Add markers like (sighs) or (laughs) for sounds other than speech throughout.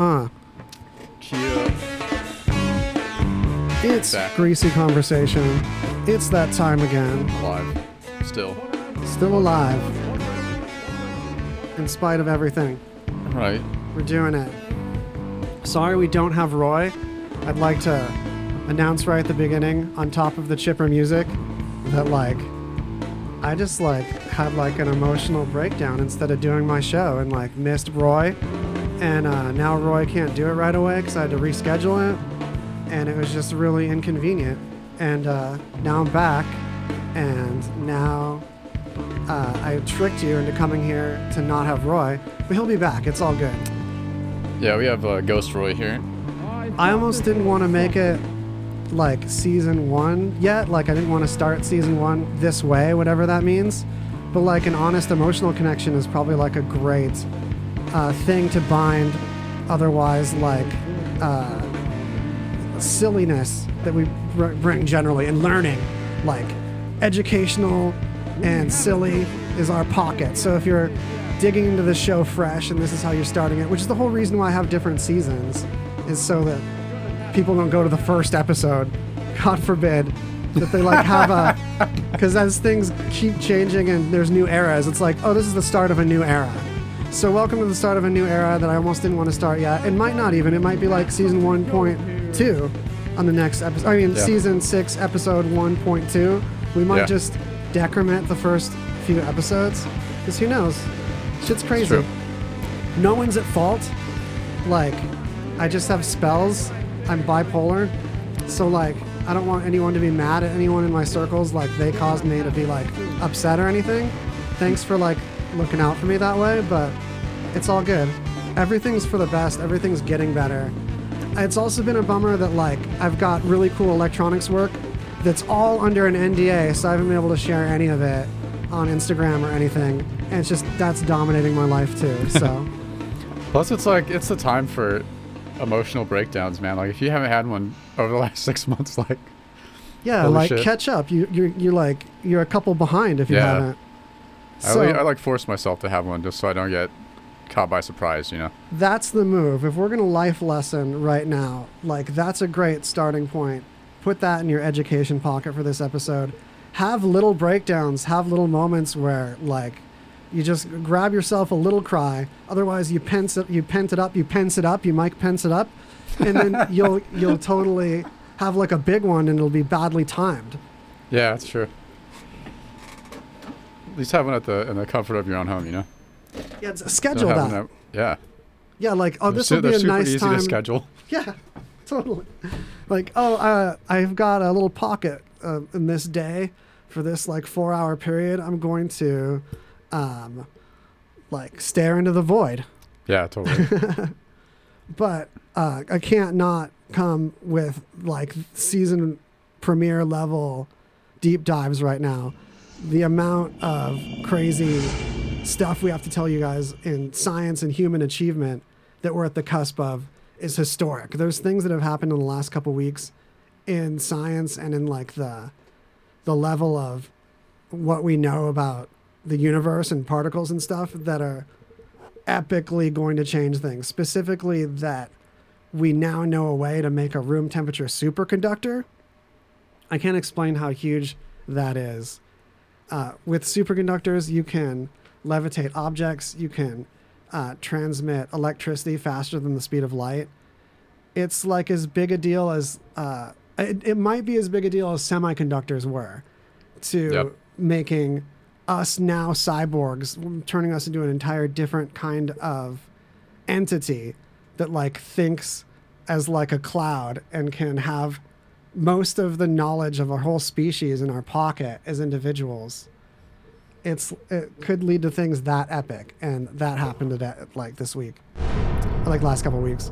Uh, Chia. it's Back. greasy conversation. It's that time again. Alive. Still. Still alive. In spite of everything, Right. we're doing it. Sorry we don't have Roy. I'd like to announce right at the beginning, on top of the chipper music, that like I just like had like an emotional breakdown instead of doing my show and like missed Roy. And uh, now Roy can't do it right away because I had to reschedule it. And it was just really inconvenient. And uh, now I'm back. And now uh, I tricked you into coming here to not have Roy. But he'll be back. It's all good. Yeah, we have uh, Ghost Roy here. I almost didn't want to make it like season one yet. Like I didn't want to start season one this way, whatever that means. But like an honest emotional connection is probably like a great uh, thing to bind. Otherwise, like uh, silliness that we bring generally and learning, like educational and silly is our pocket. So if you're digging into the show fresh and this is how you're starting it, which is the whole reason why I have different seasons, is so that people don't go to the first episode. God forbid that they like have a (laughs) because as things keep changing and there's new eras, it's like, oh, this is the start of a new era. So welcome to the start of a new era that I almost didn't want to start yet. It might not even. It might be like season 1.2 on the next episode. I mean, Yeah. season six, episode 1.2. We might Yeah. just decrement the first few episodes because who knows? Shit's crazy. No one's at fault. Like, I just have spells. I'm bipolar. So, like, I don't want anyone to be mad at anyone in my circles. Like, they caused me to be, like, upset or anything. Thanks for, like, looking out for me that way, but it's all good. Everything's for the best. Everything's getting better. It's also been a bummer that, like, I've got really cool electronics work that's all under an NDA, so I haven't been able to share any of it on Instagram or anything. And it's just, that's dominating my life, too. So. (laughs) Plus, it's like it's the time for emotional breakdowns, man. Like if you haven't had one over the last (laughs) six months, like Yeah, like shit. catch up. You you're you're like you're a couple behind if you Yeah. haven't. I, So like, I like force myself to have one just so I don't get caught by surprise. You know. that's the move. If we're gonna life lesson right now, like that's a great starting point. Put that in your education pocket for this episode. Have little breakdowns. Have little moments where like you just grab yourself a little cry. Otherwise, you pence it, you pent it up, you pence it up, you Mike pence it up, and then (laughs) you'll you'll totally have like a big one, and it'll be badly timed. Yeah, that's true. At least have one at the in the comfort of your own home. You know. Yeah, it's- Don't schedule that. at- yeah. Yeah, like oh, They're this su- will be a nice easy time. to schedule. (laughs) Yeah, totally. Like, oh, uh, I've got a little pocket uh, in this day for this like four hour period. I'm going to, um, like stare into the void. Yeah, totally. (laughs) But uh, I can't not come with like season premiere level deep dives right now. The amount of crazy stuff we have to tell you guys in science and human achievement that we're at the cusp of is historic. There's things that have happened in the last couple weeks in science and in like the the level of what we know about the universe and particles and stuff that are epically going to change things. Specifically, that we now know a way to make a room temperature superconductor. I can't explain how huge that is. Uh, with superconductors, you can levitate objects, you can uh, transmit electricity faster than the speed of light. It's like as big a deal as, uh, it, it might be as big a deal as semiconductors were to Yep. making us now cyborgs, turning us into an entire different kind of entity that like thinks as like a cloud and can have most of the knowledge of our whole species in our pocket as individuals. It's it could lead to things that epic, and that happened today, like this week, like last couple weeks.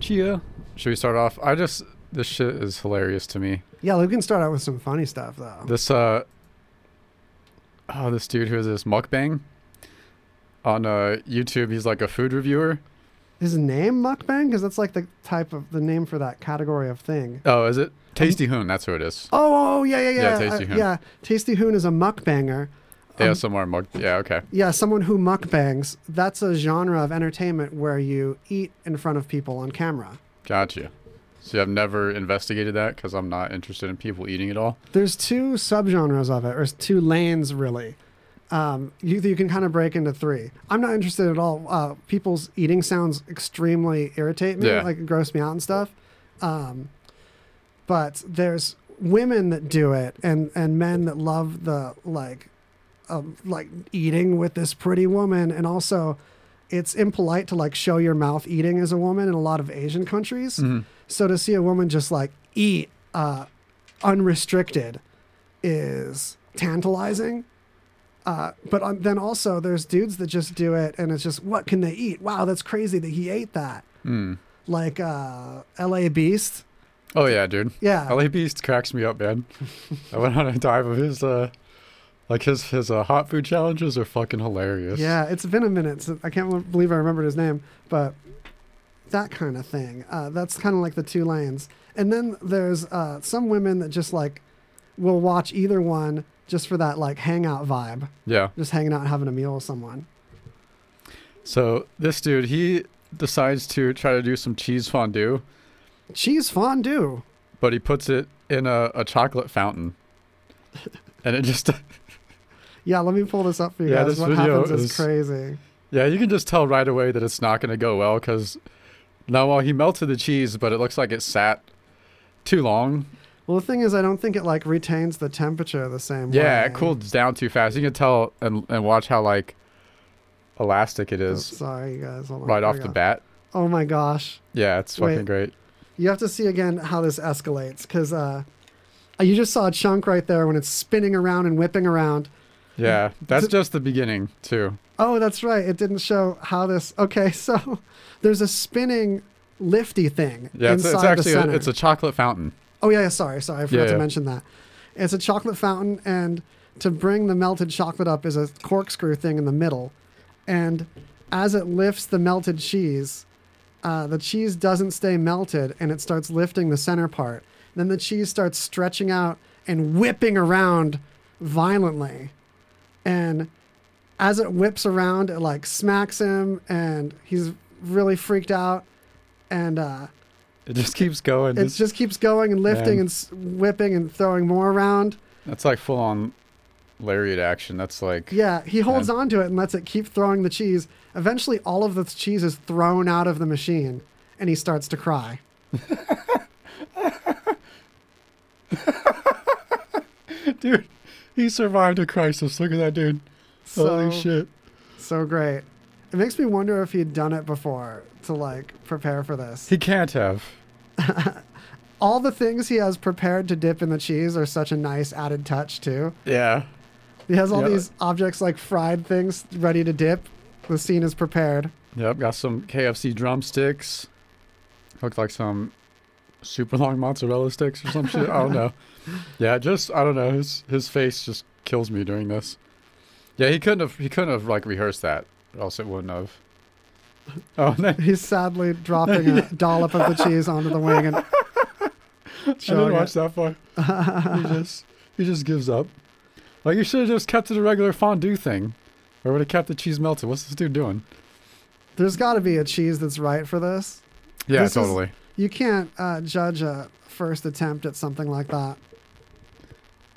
Chia. Should we start off? I just this shit is hilarious to me. Yeah, we can start out with some funny stuff though. This uh oh this dude who is this mukbang on uh YouTube. He's like a food reviewer. His name mukbang, because that's like the type of the name for that category of thing. Oh, is it Tasty Hoon? That's who it is. Oh, oh yeah, yeah, yeah. Yeah, Tasty Uh, Hoon. yeah, Tasty Hoon is a mukbanger. Um, ASMR mug. Yeah, okay. Yeah, someone who mukbangs. That's a genre of entertainment where you eat in front of people on camera. Gotcha. See, I've never investigated that because I'm not interested in people eating at all. There's two subgenres of it, or two lanes really. Um, you, you can kind of break into three. I'm not interested at all. Uh, people's eating sounds extremely irritate me, Yeah. like gross me out and stuff. Um, but there's women that do it, and and men that love the like, um, like eating with this pretty woman, and also. It's impolite to like show your mouth eating as a woman in a lot of Asian countries. Mhm. So to see a woman just like eat uh, unrestricted is tantalizing. Uh, but um, then also there's dudes that just do it and it's just what can they eat? Wow, that's crazy that he ate that. Mm. Like uh, L.A. Beast. Oh yeah, dude. Yeah. LA Beast cracks me up, man. (laughs) I went on a dive of his uh like his his uh, hot food challenges are fucking hilarious. Yeah, it's been a minute. So I can't believe I remembered his name, but that kind of thing. Uh, that's kind of like the two lanes. And then there's uh, some women that just like will watch either one just for that like hangout vibe, Yeah. just hanging out and having a meal with someone. So this dude, he decides to try to do some cheese fondue, Cheese fondue. but he puts it in a, a chocolate fountain. (laughs) And it just (laughs) Yeah, let me pull this up for you Yeah, guys. this What video happens is is- crazy. Yeah, you can just tell right away that it's not going to go well because now, while he melted the cheese, but it looks like it sat too long. Well, the thing is, I don't think it like retains the temperature the same way. Yeah, it cools down too fast. You can tell and, and watch how like elastic it is. Oh, sorry, you guys. Hold right off the bat. Oh my gosh. Yeah, it's Wait. fucking great. You have to see again how this escalates because uh, you just saw a chunk right there when it's spinning around and whipping around. Yeah, that's just the beginning too. Oh, that's right. It didn't show how this. Okay, (laughs) so there's a spinning lifty thing Yeah, it's, it's actually a, it's a chocolate fountain. Oh yeah, yeah, sorry, sorry, I forgot Yeah, to mention that. It's a chocolate fountain, and to bring the melted chocolate up is a corkscrew thing in the middle, and as it lifts the melted cheese, uh, the cheese doesn't stay melted, and it starts lifting the center part. Then the cheese starts stretching out and whipping around violently, and as it whips around, it like smacks him, and he's really freaked out, and. uh It just keeps going. it just keeps going and lifting Man. and whipping and throwing more around. that's like full on lariat action. That's like Yeah, he holds on to it and lets it keep throwing the cheese. Eventually, all of the cheese is thrown out of the machine, and he starts to cry. (laughs) dude. He survived a crisis. Look at that dude. So, Holy shit. So great. It makes me wonder if he'd done it before to like prepare for this. He can't have. (laughs) All the things he has prepared to dip in the cheese are such a nice added touch too. Yeah. He has all Yeah. these objects like fried things ready to dip. The scene is prepared. Yep. Got some KFC drumsticks. Looked like some super long mozzarella sticks or some shit. I don't know. (laughs) Yeah, just I don't know. His his face just kills me during this. Yeah, he couldn't have he couldn't have like rehearsed that, or else it wouldn't have. Oh, then, He's sadly dropping a (laughs) dollop of the cheese onto the wing and I didn't watch it. that far. he just he just gives up. Like you should have just kept it a regular fondue thing, or would have kept the cheese melted. What's this dude doing? There's got to be a cheese that's right for this. Yeah, This is- totally. You can't uh, judge a first attempt at something like that.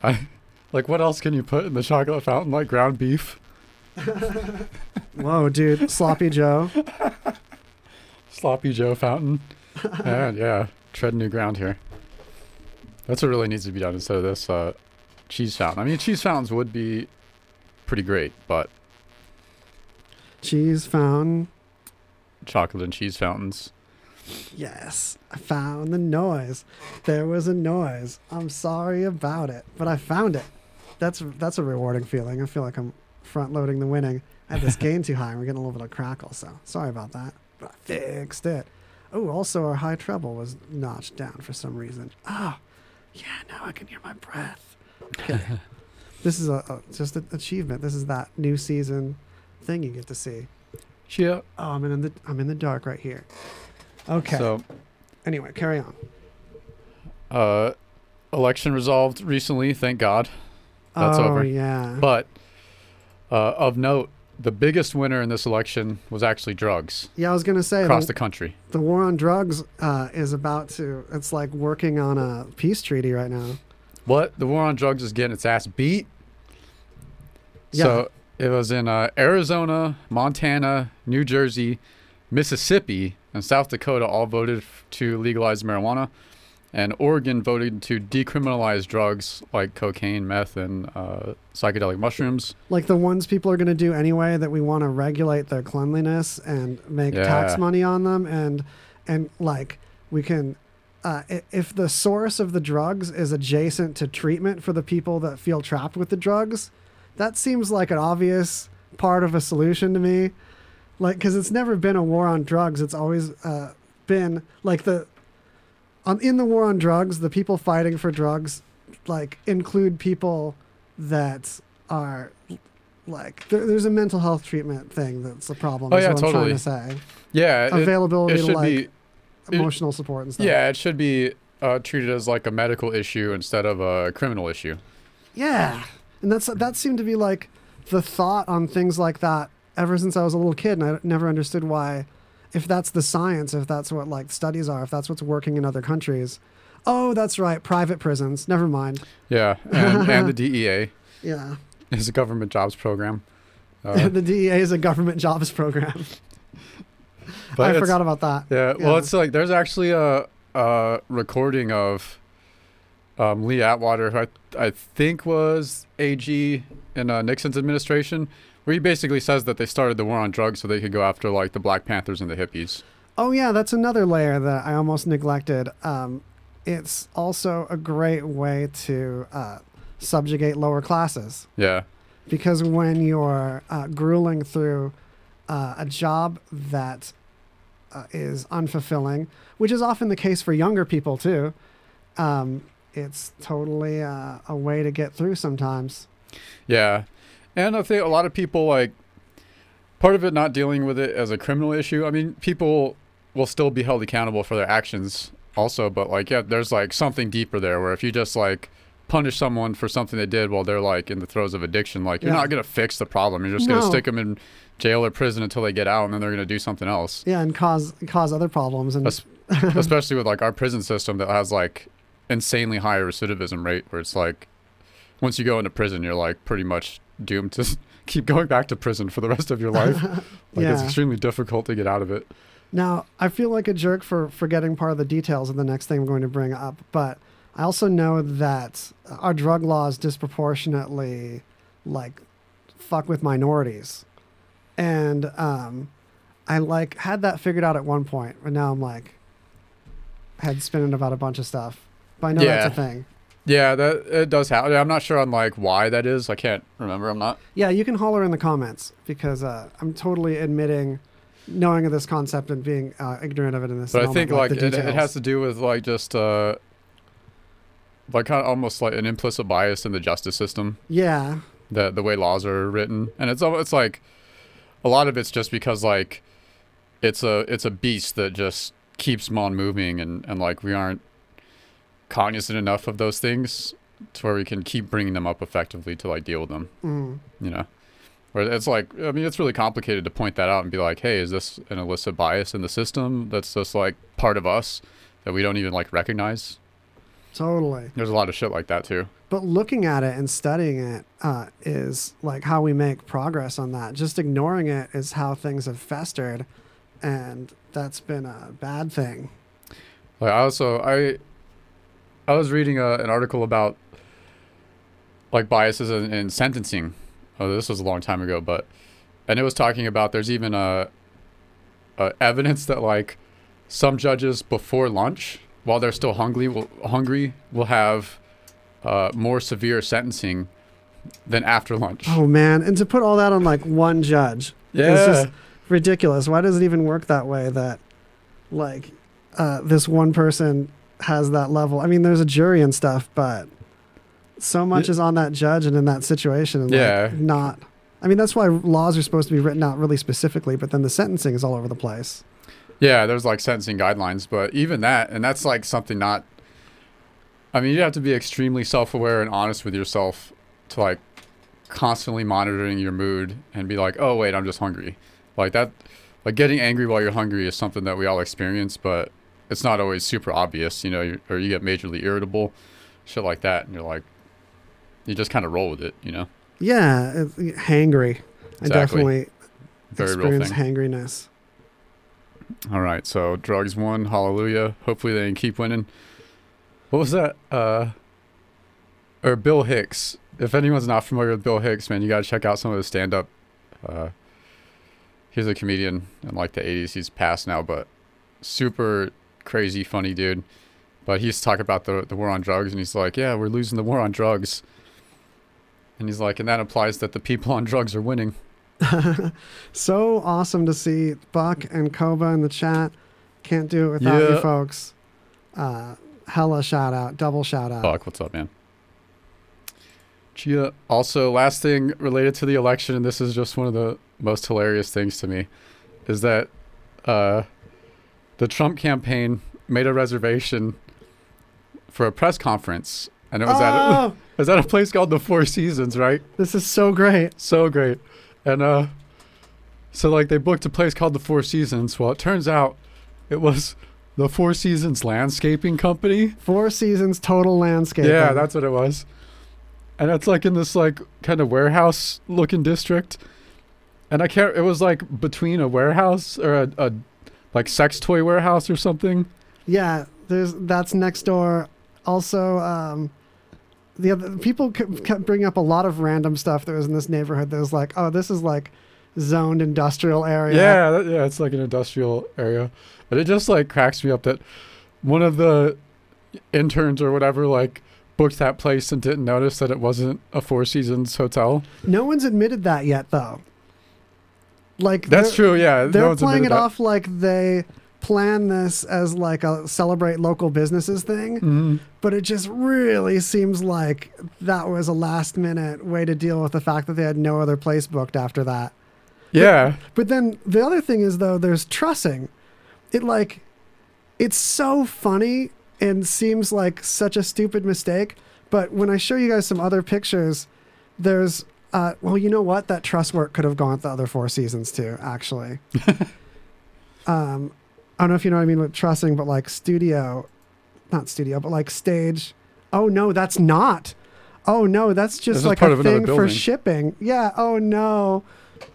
I like what else can you put in the chocolate fountain? Like ground beef, (laughs) Whoa, dude, sloppy Joe. sloppy Joe fountain. yeah, yeah, tread new ground here. That's what really needs to be done instead of this uh, cheese fountain. I mean, cheese fountains would be pretty great, but Cheese fountain. chocolate and cheese fountains. Yes, I found the noise. There was a noise. I'm sorry about it, but I found it. That's that's a rewarding feeling. I feel like I'm front loading the winning. I had this (laughs) gain too high, and we're getting a little bit of crackle. So sorry about that, but I fixed it. Oh, also our high treble was notched down for some reason. Ah, yeah, now I can hear my breath. Okay. (laughs) this is a, a just an achievement. This is that new season thing you get to see. Yeah. Oh, I'm in the I'm in the dark right here. Okay. So, anyway, carry on. uh, election resolved recently. Thank God. That's oh, over. yeah. But Uh, of note, the biggest winner in this election was actually drugs Yeah, I was gonna say across the, the country. the war on drugs uh, is about to. It's like working on a peace treaty right now. What? The war on drugs is getting its ass beat. Yeah. So it was in uh, Arizona, Montana, New Jersey, Mississippi, and South Dakota all voted to legalize marijuana. And Oregon voted to decriminalize drugs like cocaine, meth, and uh, psychedelic mushrooms. Like the ones people are gonna do anyway that we want to regulate their cleanliness and make tax money on them, and and like we can. Uh, if the source of the drugs is adjacent to treatment for the people that feel trapped with the drugs, that seems like an obvious part of a solution to me. Like, because it's never been a war on drugs. It's always uh, been like the on in the war on drugs, the people fighting for drugs like include people that are like there, there's a mental health treatment thing that's a problem. Oh, yeah, what I'm trying to say. Yeah, Availability it to like be. it- emotional support and stuff. Yeah, it should be uh, treated as like a medical issue instead of a criminal issue. Yeah. And that's that seemed to be like the thought on things like that ever since I was a little kid, and I never understood why. If that's the science, if that's what like studies are, if that's what's working in other countries. Oh, that's right, private prisons. Never mind. Yeah, and, and the (laughs) DEA Yeah. is a government jobs program. Uh, (laughs) the DEA is a government jobs program. (laughs) but I forgot about that. Yeah, well, it's like there's actually a, a recording of um, Lee Atwater, who I, I think was AG in uh, Nixon's administration, where he basically says that they started the war on drugs so they could go after like the Black Panthers and the hippies. Oh yeah, that's another layer that I almost neglected. Um, it's also a great way to uh, subjugate lower classes Yeah, because when you're uh, grueling through uh, a job that uh, is unfulfilling, which is often the case for younger people too, um, it's totally uh, a way to get through sometimes. yeah, and I think a lot of people like part of it not dealing with it as a criminal issue. I mean, people will still be held accountable for their actions also, but like yeah, there's like something deeper there where if you just like punish someone for something they did while they're like in the throes of addiction, like you're Yeah. not gonna fix the problem. You're just gonna stick them in jail or prison until they get out, and then they're gonna do something else. Yeah, and cause cause other problems and Es- (laughs) Especially with like our prison system that has like insanely high recidivism rate, where it's like once you go into prison, you're like pretty much doomed to (laughs) keep going back to prison for the rest of your life. (laughs) Like it's extremely difficult to get out of it. Now, I feel like a jerk for forgetting part of the details of the next thing I'm going to bring up, but I also know that our drug laws disproportionately like fuck with minorities. And um I like had that figured out at one point, but now I'm like head spinning about a bunch of stuff. But I know that's a thing. Yeah, that it does happen. I'm not sure on like why that is. I can't remember. I'm not. Yeah, you can holler in the comments because uh, I'm totally admitting knowing of this concept and being uh, ignorant of it in this. But I think like the it, it has to do with like just uh like kind of almost like an implicit bias in the justice system. Yeah, the the way laws are written, and it's it's like a lot of it's just because like it's a it's a beast that just keeps on moving, and and like we aren't cognizant enough of those things to where we can keep bringing them up effectively to like deal with them. mm. You know, where it's like I mean it's really complicated to point that out and be like, hey, is this an illicit bias in the system that's just like part of us that we don't even like recognize? totally. There's a lot of shit like that too. But looking at it and studying it uh, is like how we make progress on that. Just ignoring it is how things have festered, and that's been a bad thing. Like I also I I was reading a, an article about like biases in, in sentencing. Oh, this was a long time ago, but and it was talking about there's even a, a evidence that like some judges before lunch, while they're still hungry, will hungry will have uh, more severe sentencing than after lunch. Oh man! And to put all that on like one judge is just ridiculous. Why does it even work that way? That like uh, this one person has that level. I mean, there's a jury and stuff, but so much is on that judge and in that situation. And Yeah. like, not. I mean, that's why laws are supposed to be written out really specifically, but then the sentencing is all over the place. Yeah, there's like sentencing guidelines, but even that, and that's like something not. I mean, you have to be extremely self-aware and honest with yourself to like constantly monitoring your mood and be like, oh wait, I'm just hungry. Like that, like getting angry while you're hungry is something that we all experience, but it's not always super obvious, you know, or you get majorly irritable, shit like that, and you're like, you just kind of roll with it, you know. Yeah, hangry. I Exactly. definitely Very experience hangriness. All right, so drugs won. Hallelujah. Hopefully they can keep winning. What was that? Uh, or Bill Hicks. If anyone's not familiar with Bill Hicks, man, you gotta check out some of his stand-up. Uh, he's a comedian in like the '80s. He's passed now, but super crazy, funny dude. But he's talking about the the war on drugs, and he's like, "Yeah, we're losing the war on drugs." And he's like, and that implies that the people on drugs are winning. (laughs) So awesome to see Buck and Koba in the chat. Can't do it without you folks. Uh, hella shout out, double shout out. Buck, what's up, man? Chia. Also, last thing related to the election, and this is just one of the most hilarious things to me, is that uh, the Trump campaign made a reservation for a press conference, and it was at a, oh, (laughs) it was at a place called the Four Seasons, right? this is so great. So great, and uh, so like they booked a place called the Four Seasons. Well, it turns out it was the Four Seasons Landscaping Company. Four seasons total landscape. Yeah, that's what it was. And it's like in this like kind of warehouse looking district. And I can't it was like between a warehouse or a, a like sex toy warehouse or something. yeah. There's that's next door. Also, um, the other people ke- kept bringing up a lot of random stuff that was in this neighborhood. That was like, oh, this is like zoned industrial area. Yeah, that- yeah, it's like an industrial area. But it just like cracks me up that one of the interns or whatever like booked that place and didn't notice that it wasn't a Four Seasons hotel. No one's admitted that yet, though. Like That's true, yeah. They're one's playing it off like they plan this as like a celebrate local businesses thing, Mhm. but it just really seems like that was a last minute way to deal with the fact that they had no other place booked after that. Yeah. But then the other thing is though, there's trussing. It like, it's so funny and seems like such a stupid mistake. But when I show you guys some other pictures, there's uh, well, you know what? That trust work could have gone the other four seasons too. Actually, (laughs) um, I don't know if you know what I mean with trussing, but like studio, not studio, but like stage. Oh no, that's not. Oh no, that's just like a thing for shipping. Yeah. Oh no,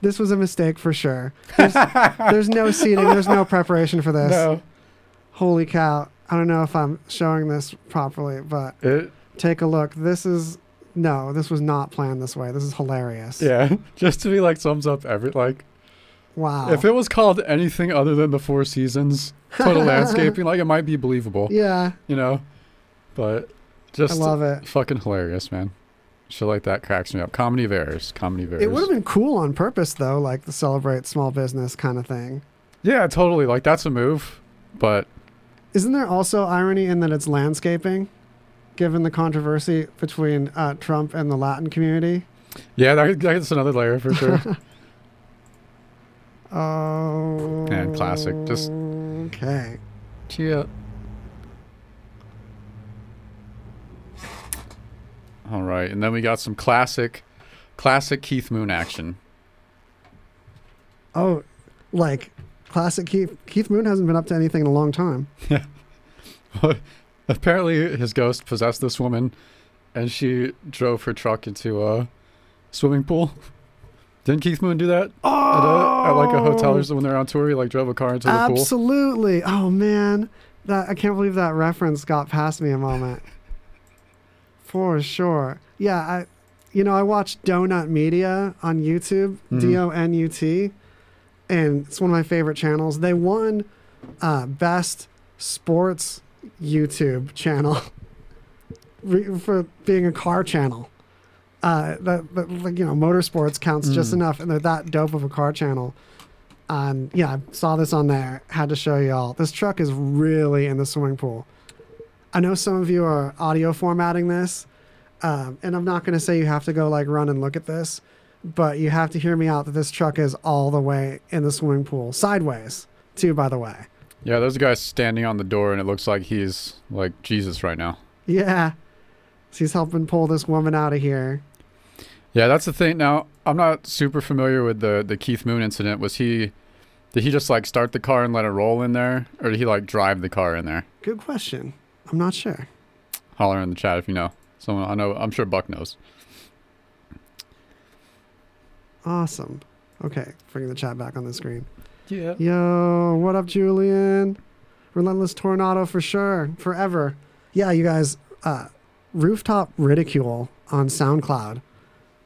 this was a mistake for sure. There's, (laughs) there's no seating. There's no preparation for this. No. Holy cow! I don't know if I'm showing this properly, but It take a look. This is no, this was not planned this way. This is hilarious. Yeah, (laughs) just to be like sums up every like Wow. if it was called anything other than the Four Seasons Total (laughs) Landscaping, like it might be believable, yeah, you know. But just I love it. fucking hilarious, man. Shit like that cracks me up. Comedy of errors. Comedy of errors. It would have been cool on purpose though, like the celebrate small business kind of thing. Yeah, totally. Like that's a move, but Isn't there also irony in that it's landscaping, given the controversy between uh, Trump and the Latin community? yeah, that, that's another layer for sure. (laughs) Oh, Man, classic. Just- okay. Chia. All right, and then we got some classic, classic Keith Moon action. Oh, like classic Keith. Keith Moon hasn't been up to anything in a long time. (laughs) Apparently, his ghost possessed this woman, and she drove her truck into a swimming pool. Didn't Keith Moon do that at, a, at like a hotel or when they're on tour? He like drove a car into the pool. Absolutely. Oh man, that I can't believe that reference got past me a moment. For sure. Yeah, I you know, I watched Donut Media on YouTube, Mhm. D O N U T, and it's one of my favorite channels. They won uh, best sports YouTube channel (laughs) for being a car channel. Uh, that, that like you know, motorsports counts just Mm. enough, and they're that dope of a car channel. And yeah, I saw this on there. Had to show y'all. This truck is really in the swimming pool. I know some of you are audio formatting this, um, and I'm not going to say you have to go like run and look at this, but you have to hear me out that this truck is all the way in the swimming pool, sideways, too, by the way. Yeah, there's a guy standing on the door, and it looks like he's like Jesus right now. Yeah. He's helping pull this woman out of here. Yeah, that's the thing. Now, I'm not super familiar with the the Keith Moon incident. Was he did he just like start the car and let it roll in there or did he like drive the car in there? Good question. I'm not sure. Holler in the chat if you know. Someone I know I'm sure Buck knows. Awesome. Okay, bringing the chat back on the screen. Yeah. Yo, what up, Julian? Relentless Tornado for sure, forever. Yeah, you guys, uh, Rooftop Ridicule on SoundCloud.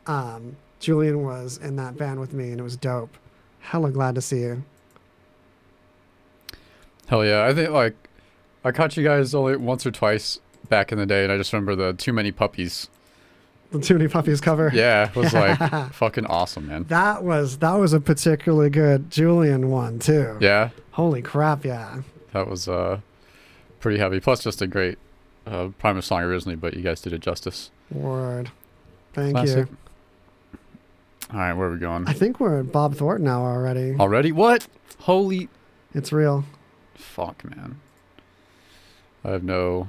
Um, Julian was in that band with me, and it was dope. Hella glad to see you. Hell yeah. I think like I caught you guys only once or twice back in the day and I just remember the too many puppies. The Too Many Puppies cover. Yeah, it was like (laughs) fucking awesome, man. That was that was a particularly good Julian one too. Yeah. Holy crap, yeah. That was uh pretty heavy. Plus just a great uh Primus song originally, but you guys did it justice. Word. Thank Classic. you. All right, where are we going? I think we're at Bob Thornton now already. Already? What? Holy It's real. fuck, man. I have no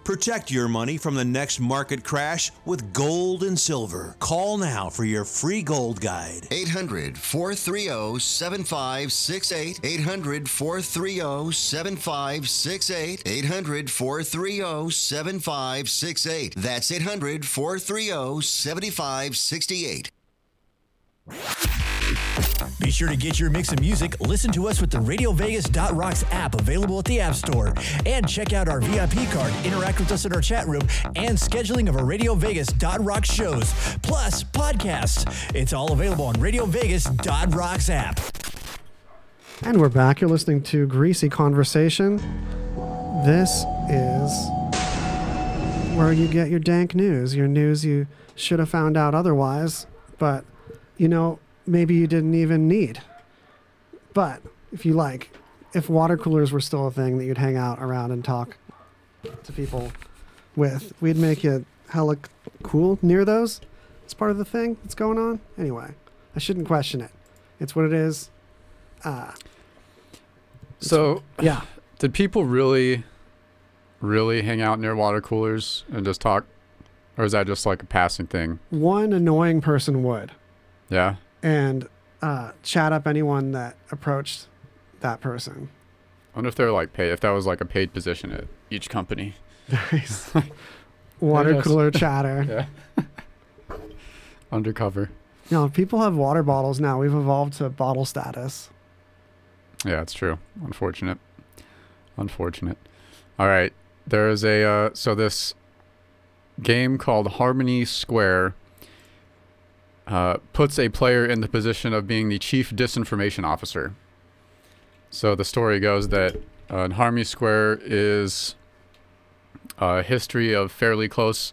Protect your money from the next market crash with gold and silver. Call now for your free gold guide. 800 430 7568. 800 430 7568. 800 430 7568. That's 800 430 7568. Be sure to get your mix of music. Listen to us with the RadioVegas.rocks app available at the App Store. And check out our VIP card, interact with us in our chat room, and scheduling of our Radio Vegas.rocks shows, plus podcasts. It's all available on RadioVegas.rocks app. And we're back. You're listening to Greasy Conversation. This is where you get your dank news, your news you should have found out otherwise, but you know, maybe you didn't even need. But if you like, if water coolers were still a thing that you'd hang out around and talk to people with, we'd make it hella cool near those. It's part of the thing that's going on. Anyway, I shouldn't question it. It's what it is. Uh, So yeah. (sighs) did people really really hang out near water coolers and just talk? Or is that just like a passing thing? one annoying person would Yeah. and uh, chat up anyone that approached that person. I wonder if they're like paid if that was like a paid position at each company. Nice. (laughs) Water cooler (laughs) chatter. Yeah. (laughs) Undercover. You know, people have water bottles now. We've evolved to bottle status. Yeah, it's true. Unfortunate. Unfortunate. All right. There is a uh, so this game called Harmony Square uh, puts a player in the position of being the chief disinformation officer. So the story goes that uh, Harmony Square is a history of fairly close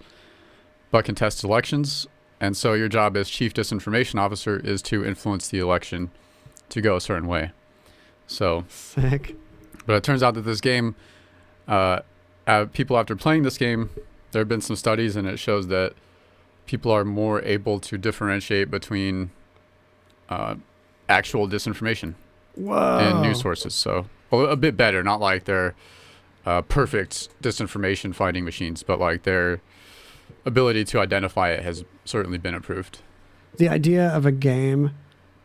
but contested elections and so your job as chief disinformation officer is to influence the election to go a certain way. So, Sick. but it turns out that this game, uh, uh, people after playing this game, there have been some studies, and it shows that people are more able to differentiate between uh, actual disinformation Whoa. and news sources. So a, a bit better, not like they're uh, perfect disinformation finding machines, but like their ability to identify it has certainly been improved. the idea of a game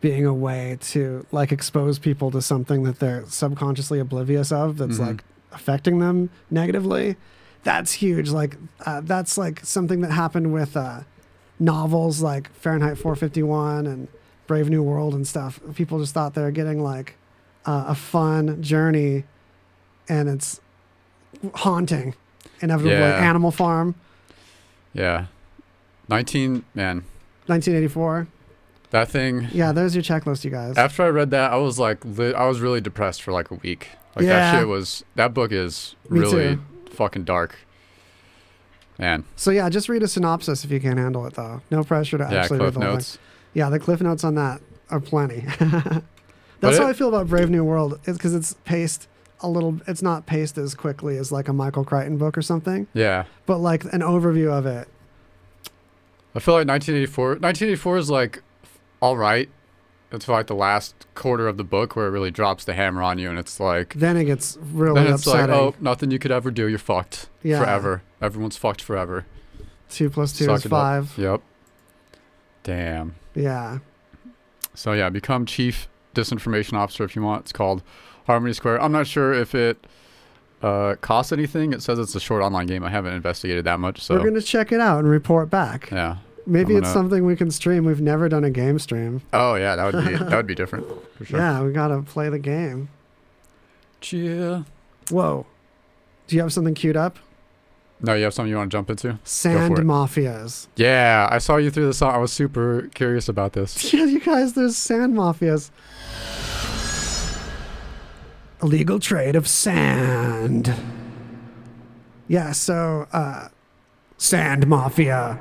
being a way to like expose people to something that they're subconsciously oblivious of that's Mhm. like affecting them negatively that's huge like uh, that's like something that happened with uh, novels like fahrenheit 451 and brave new world and stuff people just thought they were getting like uh, a fun journey and it's haunting inevitably Yeah. animal farm Yeah, nineteen man, 1984 that thing. yeah there's your checklist you guys After I read that, I was like, li- I was really depressed for like a week. Like Yeah. that shit was. That book is Me really too. fucking dark. Man, So yeah, just read a synopsis if you can't handle it though. No pressure to yeah, actually read the notes. thing. Yeah, the cliff notes on that are plenty. (laughs) That's how I feel about Brave New World. It's because it's paced a little. It's not paced as quickly as like a Michael Crichton book or something, Yeah, but like an overview of it. I feel like 1984. 1984 is like all right until like the last quarter of the book where it really drops the hammer on you, and it's like Then it gets really then it's upsetting. like oh nothing you could ever do. You're fucked Yeah. forever. Everyone's fucked forever. Two plus two Suck is it up. five. Yep. Damn. Yeah. So yeah, become chief disinformation officer if you want. It's called Harmony Square. I'm not sure if it uh, costs anything. It says it's a short online game. I haven't investigated that much. So We're gonna check it out and report back. yeah. Maybe I'm it's gonna- something we can stream. We've never done a game stream. Oh yeah, that would be (laughs) that would be different for sure. Yeah, we gotta play the game. Yeah. Whoa. Do you have something queued up? No, you have something you want to jump into? Sand it. mafias. Yeah, I saw you through the song. I was super curious about this. (laughs) Yeah, you guys, there's sand mafias. Illegal trade of sand. Yeah, so uh, sand mafia.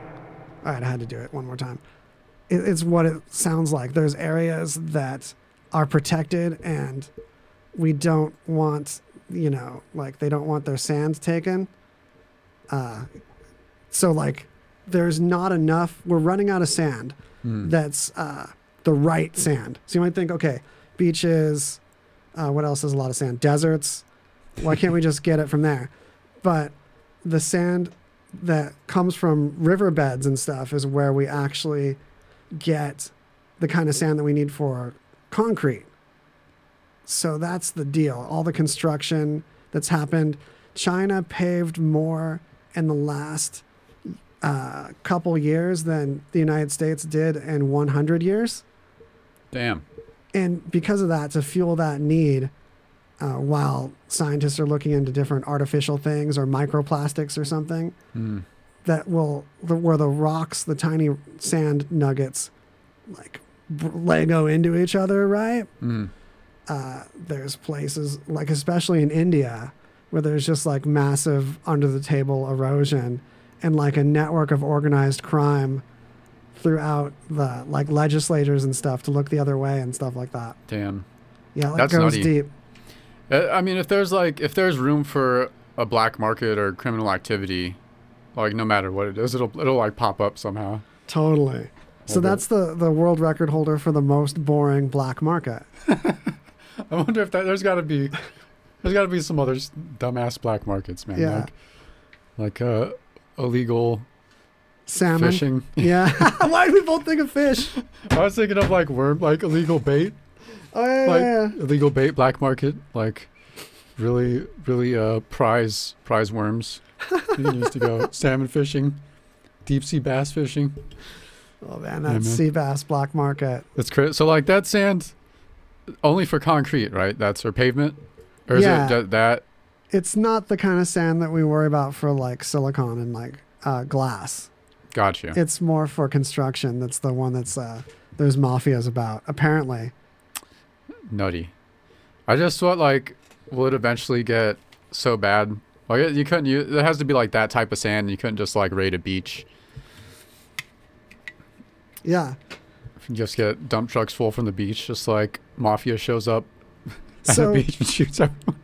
All right, I had to do it one more time. It, it's what it sounds like. There's areas that are protected, and we don't want, you know, like they don't want their sand taken. Uh, so like, there's not enough. We're running out of sand Hmm. that's uh, the right sand. So you might think, okay, beaches. Uh, what else is a lot of sand? Deserts. Why can't we just get it from there? But the sand that comes from riverbeds and stuff is where we actually get the kind of sand that we need for concrete. So that's the deal. All the construction that's happened. China paved more in the last uh, couple years than the United States did in 100 years. Damn. And because of that, to fuel that need, uh, while scientists are looking into different artificial things or microplastics or something Hmm. that will, the, where the rocks, the tiny sand nuggets, like Lego into each other, right? Hmm. uh, there's places like especially in India where there's just like massive under the table erosion and like a network of organized crime throughout the like legislators and stuff to look the other way and stuff like that. Damn. Yeah, like That's goes nutty. deep. Uh, I mean, if there's like if there's room for a black market or criminal activity, like no matter what it is, it'll it'll like pop up somehow. Totally. So Okay. that's the the world record holder for the most boring black market. (laughs) I wonder if that there's got to be there's got to be some other dumbass black markets, man. Yeah. Like like uh illegal Salmon. fishing. Yeah. (laughs) (laughs) Why did we both think of fish? I was thinking of like worm, like illegal bait, Oh yeah, like yeah, yeah. illegal bait black market, like really really uh prize prize worms. you can use to go salmon fishing, deep sea bass fishing. Oh man, Yeah, that's sea bass black market. That's crazy. So like that sand, only for concrete, right? That's or pavement, or is Yeah. it that, that? It's not the kind of sand that we worry about for like silicon and like uh, glass. Got you. It's more for construction. That's the one that's uh, there's mafias about. Apparently, Nutty. I just thought like, will it eventually get so bad? Like you couldn't. You there has to be like that type of sand. You couldn't just like raid a beach. Yeah. Just get dump trucks full from the beach, just like mafia shows up (laughs) at So- the beach and shoots everyone.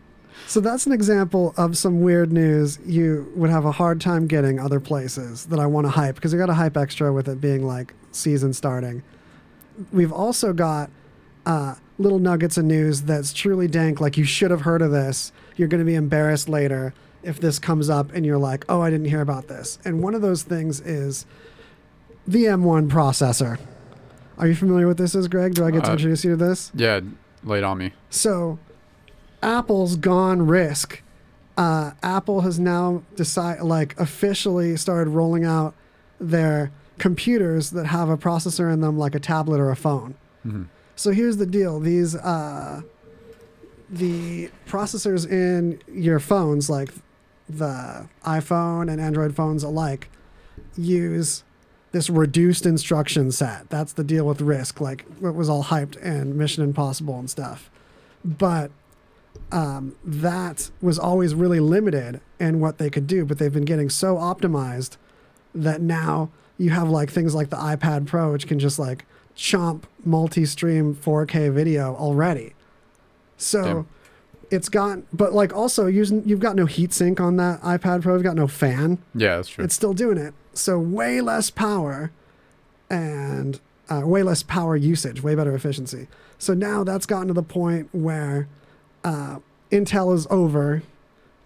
So that's an example of some weird news you would have a hard time getting other places that I want to hype because you got to hype extra with it being like season starting. We've also got uh, little nuggets of news that's truly dank. Like you should have heard of this. You're going to be embarrassed later if this comes up and you're like, oh, I didn't hear about this. And one of those things is the M1 processor. Are you familiar with this, is Greg? Do I get to Uh, introduce you to this? Yeah, laid on me. So, Apple's gone RISC. Uh, Apple has now decided, like, officially started rolling out their computers that have a processor in them, like a tablet or a phone. So here's the deal: these uh, the processors in your phones, like the iPhone and Android phones alike, use this reduced instruction set. That's the deal with RISC, like it was all hyped and Mission Impossible and stuff. But um, that was always really limited in what they could do. But they've been getting so optimized that now you have like things like the iPad Pro, which can just like chomp multi-stream 4K video already. So Damn. it's got, but like also using, you've got no heat sink on that iPad Pro. You've got no fan Yeah, that's true. it's still doing it. So way less power and uh, way less power usage, way better efficiency. So now that's gotten to the point where uh, Intel is over.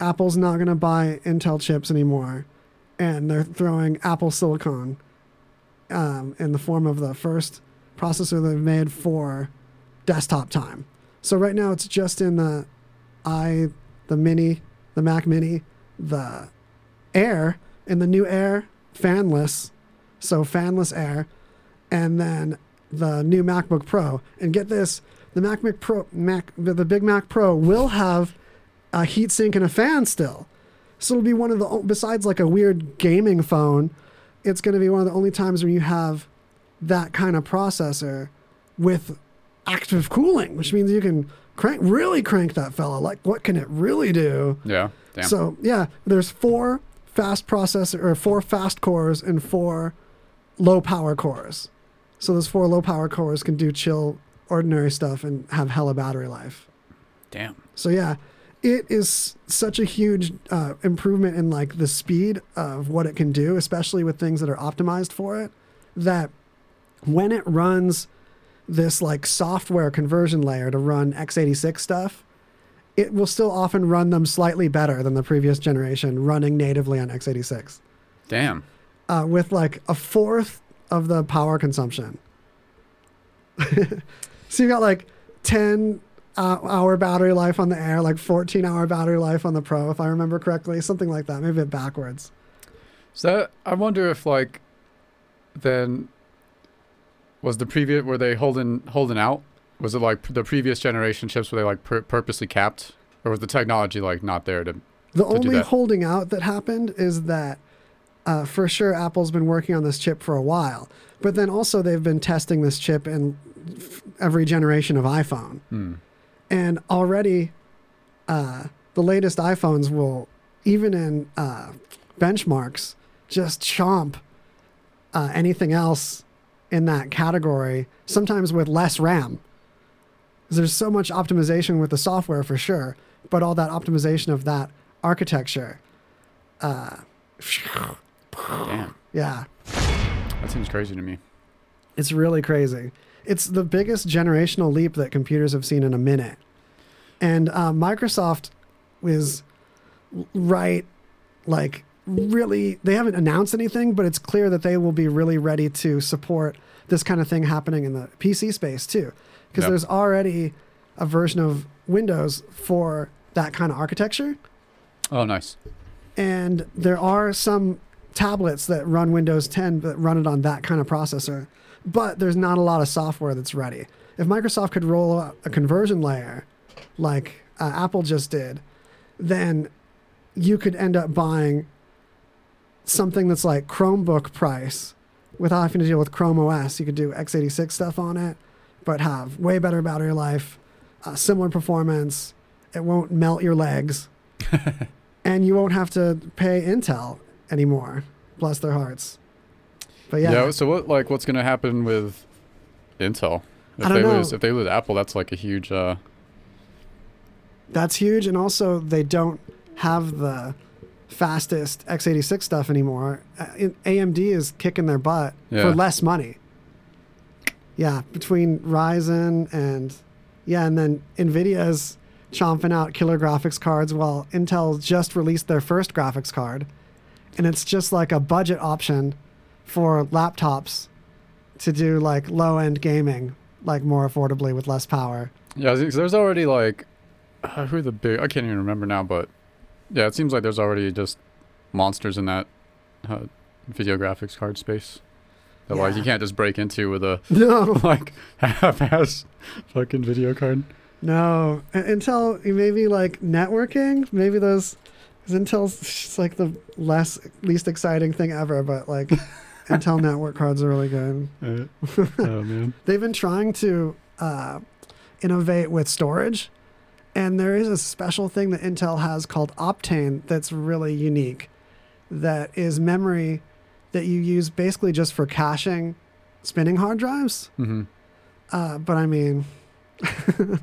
Apple's not going to buy Intel chips anymore, and they're throwing Apple Silicon um, in the form of the first processor they've made for desktop time. So right now it's just in the i, the Mini, the Mac Mini, the Air, and the new Air fanless, so fanless Air, and then the new MacBook Pro. And get this, the MacBook Pro, Mac, the, Big Mac Pro will have a heatsink and a fan still. So it'll be one of the besides like a weird gaming phone, it's going to be one of the only times when you have that kind of processor with active cooling, which means you can crank really crank that fella. Like what can it really do? yeah, damn. So yeah, there's four fast processor or four fast cores and four low power cores. So those four low power cores can do chill ordinary stuff and have hella battery life. damn. So yeah, it is such a huge uh, improvement in like the speed of what it can do, especially with things that are optimized for it. That when it runs this like software conversion layer to run x86 stuff, it will still often run them slightly better than the previous generation running natively on x86 Damn. uh, with like a fourth of the power consumption. (laughs) so you got like 10 uh, hour battery life on the air, like 14 hour battery life on the Pro, if I remember correctly, something like that, maybe a bit backwards. So I wonder if like then was the previous were they holding holding out? Was it like the previous generation chips were they like pur- purposely capped, or was the technology like not there to? The do only that. holding out that happened is that uh, for sure Apple's been working on this chip for a while, but then also they've been testing this chip in f- every generation of iPhone. Hmm. And already, uh, the latest iPhones will, even in uh, benchmarks, just chomp uh, anything else in that category, sometimes with less RAM. There's so much optimization with the software for sure, but all that optimization of that architecture. Uh, Damn, yeah, that seems crazy to me. it's really crazy. It's the biggest generational leap that computers have seen in a minute. And uh, Microsoft is right, like, really, they haven't announced anything, but it's clear that they will be really ready to support this kind of thing happening in the PC space too. Because Yep. there's already a version of Windows for that kind of architecture. Oh, nice. And there are some tablets that run Windows 10 that run it on that kind of processor, but there's not a lot of software that's ready. If Microsoft could roll out a conversion layer like uh, Apple just did, then you could end up buying something that's like Chromebook price without having to deal with Chrome OS. You could do x86 stuff on it, but have way better battery life, uh, similar performance. It won't melt your legs (laughs) and you won't have to pay Intel anymore. Bless their hearts. But yeah, Yeah. So what like what's gonna happen with Intel if they know. lose if they lose Apple? That's like a huge. uh that's huge. And also, they don't have the fastest x86 stuff anymore. AMD is kicking their butt Yeah. for less money. Yeah, between Ryzen and yeah, and then Nvidia's chomping out killer graphics cards while Intel just released their first graphics card, and it's just like a budget option for laptops to do like low end gaming like more affordably with less power. Yeah, there's already like uh, who are the big I can't even remember now, but yeah, it seems like there's already just monsters in that uh, video graphics card space that like Yeah. you can't just break into with a (laughs) (laughs) No, like half-ass fucking video card. no. Intel maybe like networking, maybe those. 'cause Intel's like the less least exciting thing ever, but like (laughs) Intel network cards are really good. Uh, oh man, They've been trying to uh, innovate with storage, and there is a special thing that Intel has called Optane that's really unique. That is memory that you use basically just for caching spinning hard drives. hmm Uh, but I mean, (laughs)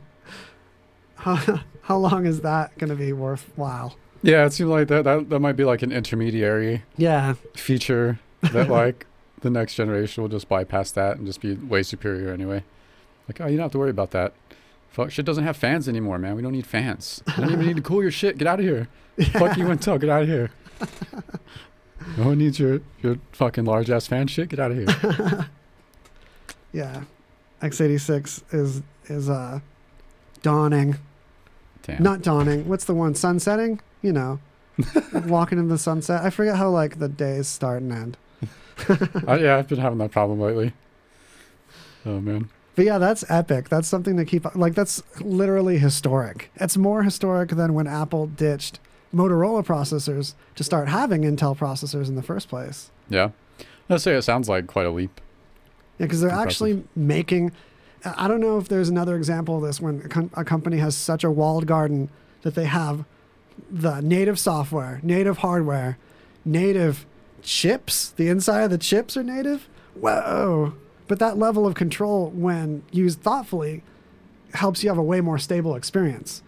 how, how long is that going to be worthwhile? yeah, it seems like that, that that might be like an intermediary Yeah, feature that (laughs) like the next generation will just bypass that and just be way superior anyway. Like, oh, you don't have to worry about that. Fuck, shit doesn't have fans anymore, man. We don't need fans. (laughs) You don't even need to cool your shit. Get out of here. Fuck you, Intel. Get out of here. (laughs) no one needs your your fucking large ass fan shit. Get out of here. (laughs) yeah. x86 is is uh dawning. Damn. Not dawning. What's the one? Sunsetting? You know, walking in the sunset. I forget how like the days start and end. I, yeah, I've been having that problem lately. Oh man. But yeah, that's epic. That's something to keep. Like that's literally historic. It's more historic than when Apple ditched Motorola processors to start having Intel processors in the first place. Yeah. Let's say it sounds like quite a leap. Yeah, because they're Impressive. actually making. I don't know if there's another example of this when a, com- a company has such a walled garden that they have the native software, native hardware, native chips. The inside of the chips are native. Whoa! But that level of control, when used thoughtfully, helps you have a way more stable experience.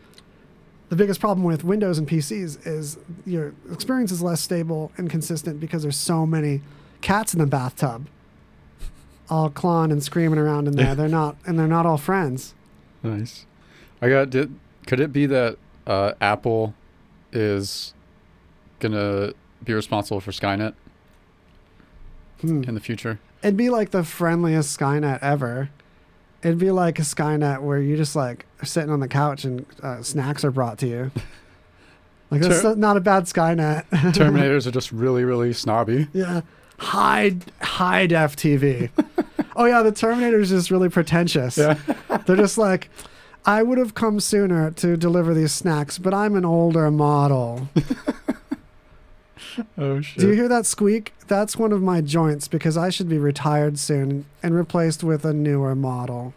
The biggest problem with Windows and PCs is your experience is less stable and consistent because there's so many cats in the bathtub all clawing and screaming around in there. They're (laughs) not, and they're not all friends. Nice. I got. Did could it be that uh, Apple is gonna be responsible for Skynet Hmm. in the future? It'd be like the friendliest Skynet ever. It'd be like a Skynet where you just like sitting on the couch and uh, snacks are brought to you. (laughs) Like that's Ter- not a bad Skynet. (laughs) Terminators are just really, really snobby. yeah, high high def TV. (laughs) oh yeah, the Terminator's just really pretentious. Yeah. They're just like, I would have come sooner to deliver these snacks, but I'm an older model. (laughs) Oh shit. Do you hear that squeak? That's one of my joints because I should be retired soon and replaced with a newer model.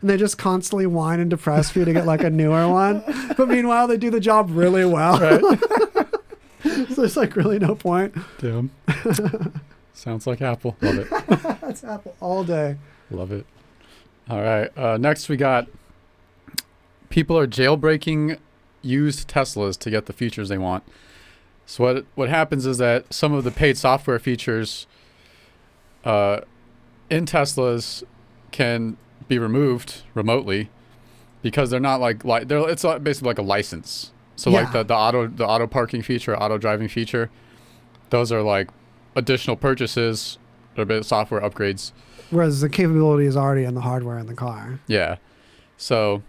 And they just constantly whine and depress for you to get like a newer one. But meanwhile, they do the job really well. (laughs) so there's like really no point. Damn. (laughs) Sounds like Apple. Love it. That's Apple all day. Love it. All right. Uh, next, we got people are jailbreaking used Teslas to get the features they want. So what what happens is that some of the paid software features uh, in Teslas can be removed remotely because they're not like like they're it's basically like a license. So like the, the auto the auto parking feature, auto driving feature, those are like additional purchases or bit software upgrades. Whereas the capability is already in the hardware in the car. Yeah. So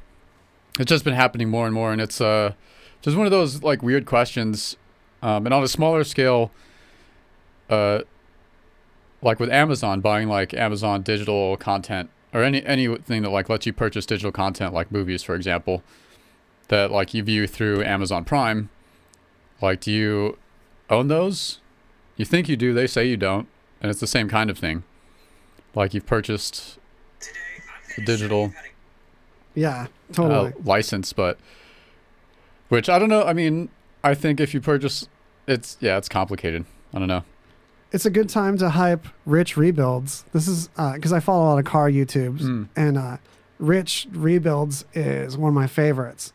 it's just been happening more and more and it's uh just one of those like weird questions. Um and on a smaller scale uh like with Amazon buying like Amazon digital content or any anything that like lets you purchase digital content like movies for example that like you view through Amazon Prime like do you own those? You think you do, they say you don't, and it's the same kind of thing. Like you've purchased the digital Yeah, uh, license, but which I don't know. I mean, I think if you purchase, it's yeah, it's complicated. I don't know. it's a good time to hype Rich Rebuilds. This is because I follow a lot of car YouTubes, Mm. and uh, Rich Rebuilds is one of my favorites.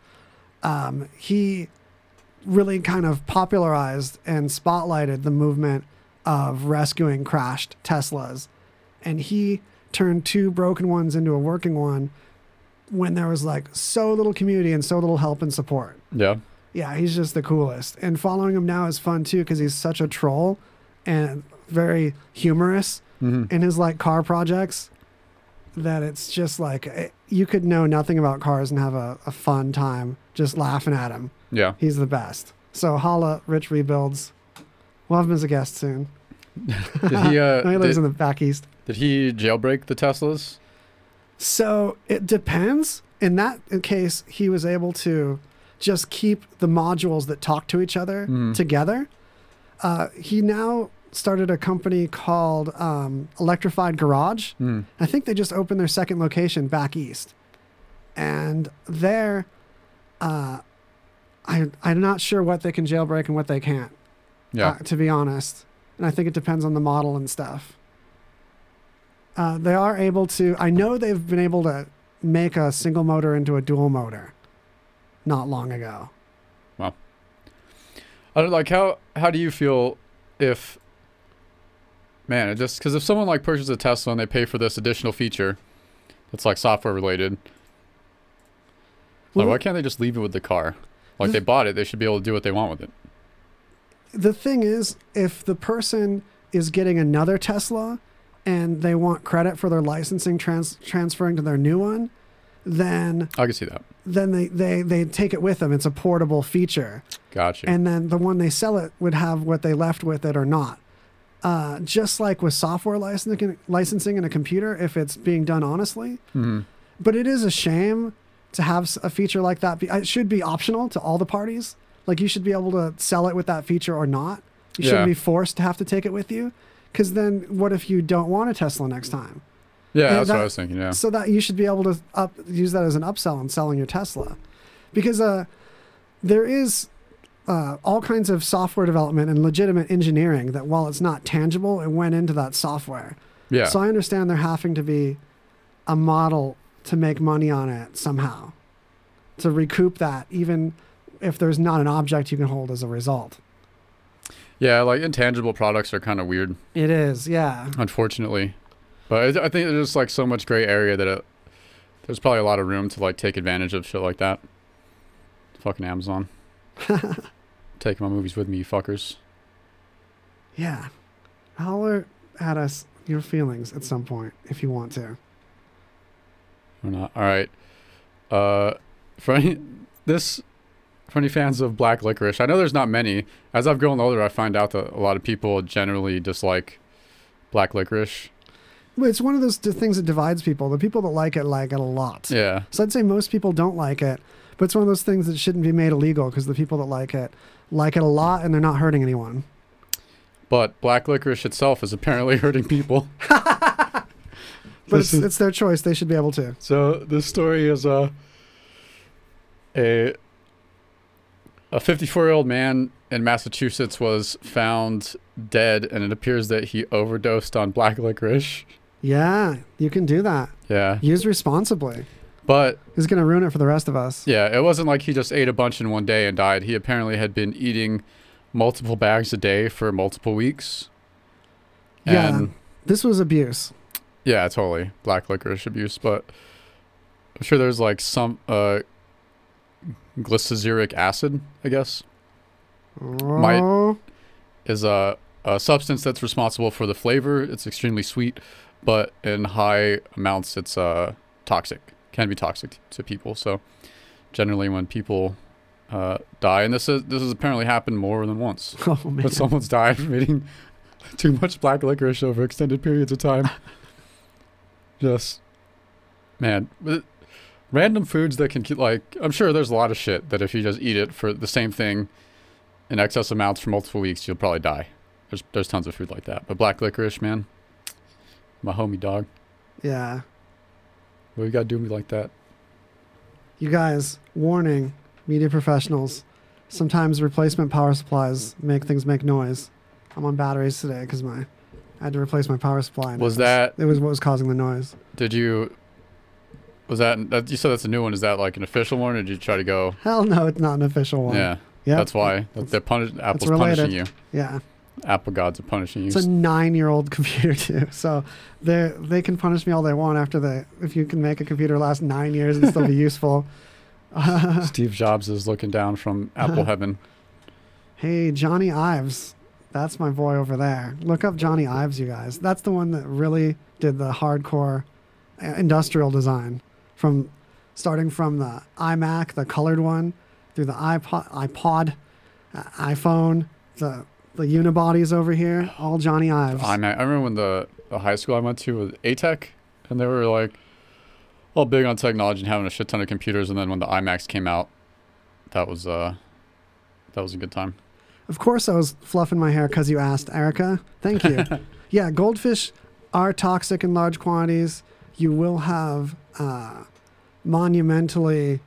Um, he really kind of popularized and spotlighted the movement of rescuing crashed Teslas, and he turned two broken ones into a working one when there was like so little community and so little help and support. Yeah. Yeah, he's just the coolest. And following him now is fun too because he's such a troll and very humorous hmm in his like car projects that it's just like eh, you could know nothing about cars and have a, a fun time just laughing at him. Yeah. He's the best. So holla, Rich Rebuilds. We'll have him as a guest soon. Did he? (laughs) Uh, he lives did, in the back east. did he jailbreak the Teslas? So it depends. In that case, he was able to just keep the modules that talk to each other Mhm. together. Uh, he now started a company called um, Electrified Garage. Hmm. I think they just opened their second location back east, and there, uh, I I'm not sure what they can jailbreak and what they can't. Yeah. uh, to be honest. And I think it depends on the model and stuff. Uh, they are able to, I know they've been able to make a single motor into a dual motor not long ago. Well. I don't like how how do you feel if man, it just because if someone like purchases a Tesla and they pay for this additional feature that's like software related, like Well, why can't they just leave it with the car? Like they bought it, they should be able to do what they want with it. the thing is, if the person is getting another Tesla and they want credit for their licensing trans- transferring to their new one, then I can see that. Then they, they, they take it with them. It's a portable feature. Gotcha. and then the one they sell it would have what they left with it or not. Uh, just like with software licensing, licensing in a computer, if it's being done honestly. Mhm. But it is a shame to have a feature like that. Be, it should be optional to all the parties. Like you should be able to sell it with that feature or not. You Yeah. shouldn't be forced to have to take it with you. Because then, what if you don't want a Tesla next time? Yeah, And that's what I was thinking. Yeah. So that you should be able to up, use that as an upsell in selling your Tesla, because uh, there is uh, all kinds of software development and legitimate engineering that while it's not tangible, it went into that software. Yeah. So I understand there having to be a model to make money on it somehow, to recoup that, even if there's not an object you can hold as a result. yeah, like intangible products are kind of weird, It is, yeah. unfortunately. But I I think there's just like so much gray area that it, there's probably a lot of room to like take advantage of shit like that. Fucking Amazon. (laughs) Taking my movies with me, you fuckers. Yeah. Holler at us your feelings at some point if you want to. Or not. All right. Uh, for any this for any fans of black licorice, I know there's not many. As I've grown older, I find out that a lot of people generally dislike black licorice. Well, It's one of those things that divides people. The people that like it like it a lot. Yeah. So I'd say most people don't like it, but it's one of those things that shouldn't be made illegal because the people that like it like it a lot and they're not hurting anyone. But black licorice itself is apparently (laughs) hurting people. (laughs) But it's, is- it's their choice. They should be able to. So this story is uh, a a 54 year old man in Massachusetts was found dead, and it appears that he overdosed on black licorice. Yeah, you can do that. Yeah, Use responsibly. but he's going to ruin it for the rest of us. yeah, it wasn't like he just ate a bunch in one day and died. He apparently had been eating multiple bags a day for multiple weeks. Yeah. This was abuse. Yeah, totally. Black licorice abuse, but I'm sure there's like some uh glyceric acid, I guess, Might- Oh, is a, a substance that's responsible for the flavor. It's extremely sweet, but in high amounts it's uh toxic. Can be toxic to people. So generally when people uh, die, and this is this has apparently happened more than once. (laughs) oh man. But someone's died from eating (laughs) too much black licorice over extended periods of time. (laughs) Just, man, random foods that can like, I'm sure there's a lot of shit that if you just eat it for the same thing in excess amounts for multiple weeks, you'll probably die. There's, there's tons of food like that. But black licorice, man, my homie dog. Yeah. What you got to do me like that? You guys, warning, media professionals. Sometimes replacement power supplies make things make noise I'm on batteries today because my I had to replace my power supply. and Was it that- It was what was causing the noise. Did you? Was that, that you said that's a new one? Is that like an official one, or did you try to go? Hell no, it's not an official one. Yeah, Yeah. that's why that they're punish, Apple's punishing you. Yeah. Apple gods are punishing you. It's a nine-year-old (laughs) computer too, so they they can punish me all they want after they if you can make a computer last nine years and still be (laughs) useful. (laughs) Steve Jobs is looking down from Apple heaven. Hey, Jony Ives. That's my boy over there. Look up Jony Ives, you guys. That's the one that really did the hardcore uh, industrial design from starting from the iMac, the colored one, through the iPod, iPod, uh, iPhone, the the unibodies over here, all Jony Ives. I, I remember when the, the high school I went to was ATEC, and they were like all big on technology and having a shit ton of computers. And then when the iMacs came out, that was uh that was a good time. Of course, I was fluffing my hair because you asked, Erica. Thank you. (laughs) yeah, goldfish are toxic in large quantities. You will have uh, monumentally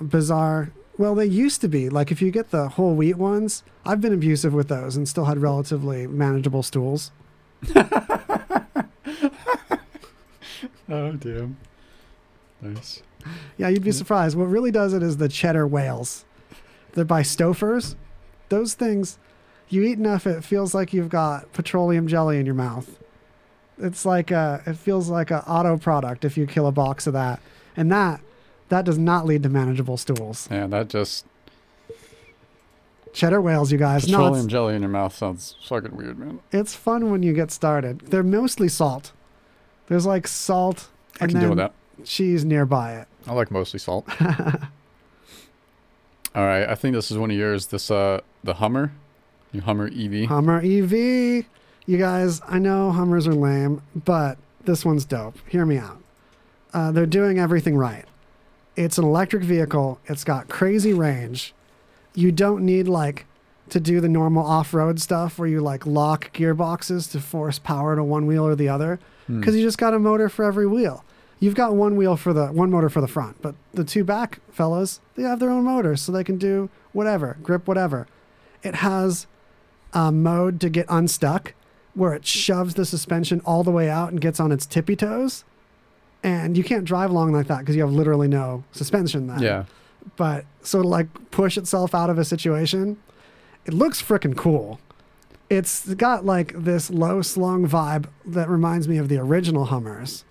bizarre. Well, they used to be. Like if you get the whole wheat ones, I've been abusive with those and still had relatively manageable stools. (laughs) Oh damn. Nice. Yeah, you'd be surprised. What really does it is the cheddar whales. They're by Stauffer's. Those things, you eat enough, it feels like you've got petroleum jelly in your mouth. It's like a, it feels like a auto product if you kill a box of that, and that, that does not lead to manageable stools. Yeah, that just Cheddar whales, you guys. No, petroleum it's, jelly in your mouth sounds fucking weird, man. it's fun when you get started. They're mostly salt. There's like salt I and can deal with that. cheese nearby it. I like mostly salt. (laughs) All right, I think this is one of yours. This uh, the Hummer, new Hummer E EV. Hummer EV. You guys, I know Hummers are lame, but this one's dope. Hear me out. Uh, they're doing everything right. It's an electric vehicle. It's got crazy range. You don't need like to do the normal off-road stuff where you like lock gearboxes to force power to one wheel or the other Hmm. because you just got a motor for every wheel. You've got one wheel for the one motor for the front, but the two back fellas, they have their own motors so they can do whatever, grip whatever. It has a mode to get unstuck where it shoves the suspension all the way out and gets on its tippy toes. And you can't drive long like that because you have literally no suspension then. Yeah, But so to like push itself out of a situation, it looks freaking cool. It's got like this low slung vibe that reminds me of the original Hummers.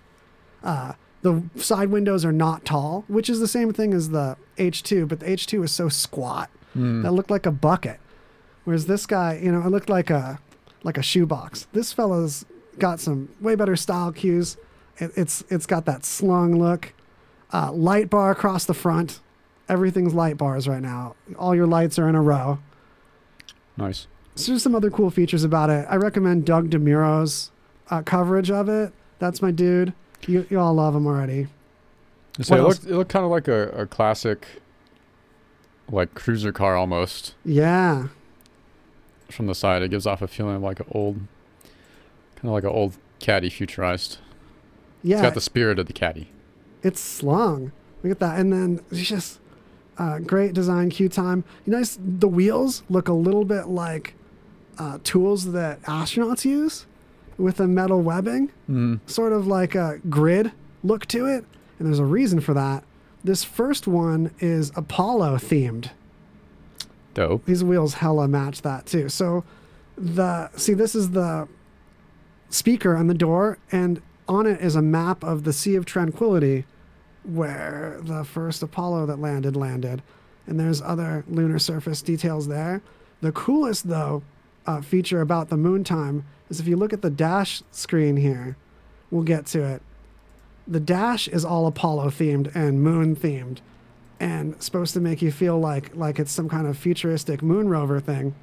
Uh, the side windows are not tall, which is the same thing as the H2, but the H2 is so squat Hmm. that looked like a bucket. Whereas this guy, you know, it looked like a like a shoebox. This fella's got some way better style cues. It, it's it's got that slung look. Uh, light bar across the front. Everything's light bars right now. All your lights are in a row. nice. So there's some other cool features about it. I recommend Doug DeMuro's uh, coverage of it. That's my dude. You, you all love him already. So What it else? looked it looked kind of like a, a classic, like cruiser car almost Yeah. from the side. It gives off a feeling of like an old, kind of like an old caddy futurized. Yeah. It's got the spirit of the caddy. it's slung. Look at that. And then it's just uh, great design, Q time. You notice the wheels look a little bit like uh, tools that astronauts use with a metal webbing, Mm. sort of like a grid look to it. And there's a reason for that. This first one is Apollo themed. Dope. These wheels hella match that too. So the see this is the speaker on the door and on it is a map of the Sea of Tranquility where the first Apollo that landed landed. And there's other lunar surface details there. The coolest though uh, feature about the moon time is if you look at the dash screen here, we'll get to it. The dash is all Apollo themed and moon themed and supposed to make you feel like like it's some kind of futuristic moon rover thing.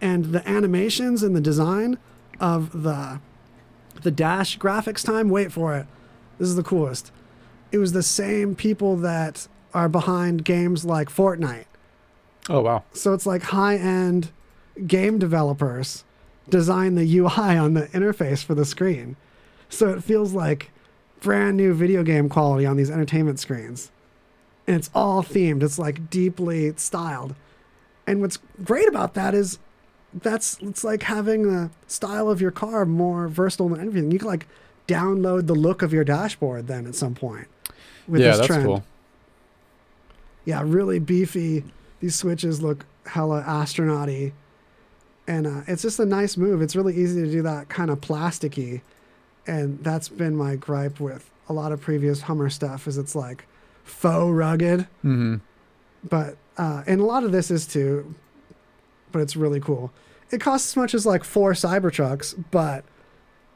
And the animations and the design of the the dash graphics time, wait for it. This is the coolest. It was the same people that are behind games like Fortnite. Oh wow. So it's like high-end game developers design the UI on the interface for the screen. So it feels like brand new video game quality on these entertainment screens. And it's all themed. It's like deeply styled. And what's great about that is that's it's like having the style of your car more versatile than everything. You can like download the look of your dashboard then at some point. With yeah, this that's trend. cool. Yeah, really beefy. These switches look hella astronauty. And uh, it's just a nice move. It's really easy to do that kind of plasticky. And that's been my gripe with a lot of previous Hummer stuff is it's like faux rugged. Mm-hmm. But uh, and a lot of this is too, but it's really cool. It costs as much as like four Cybertrucks, but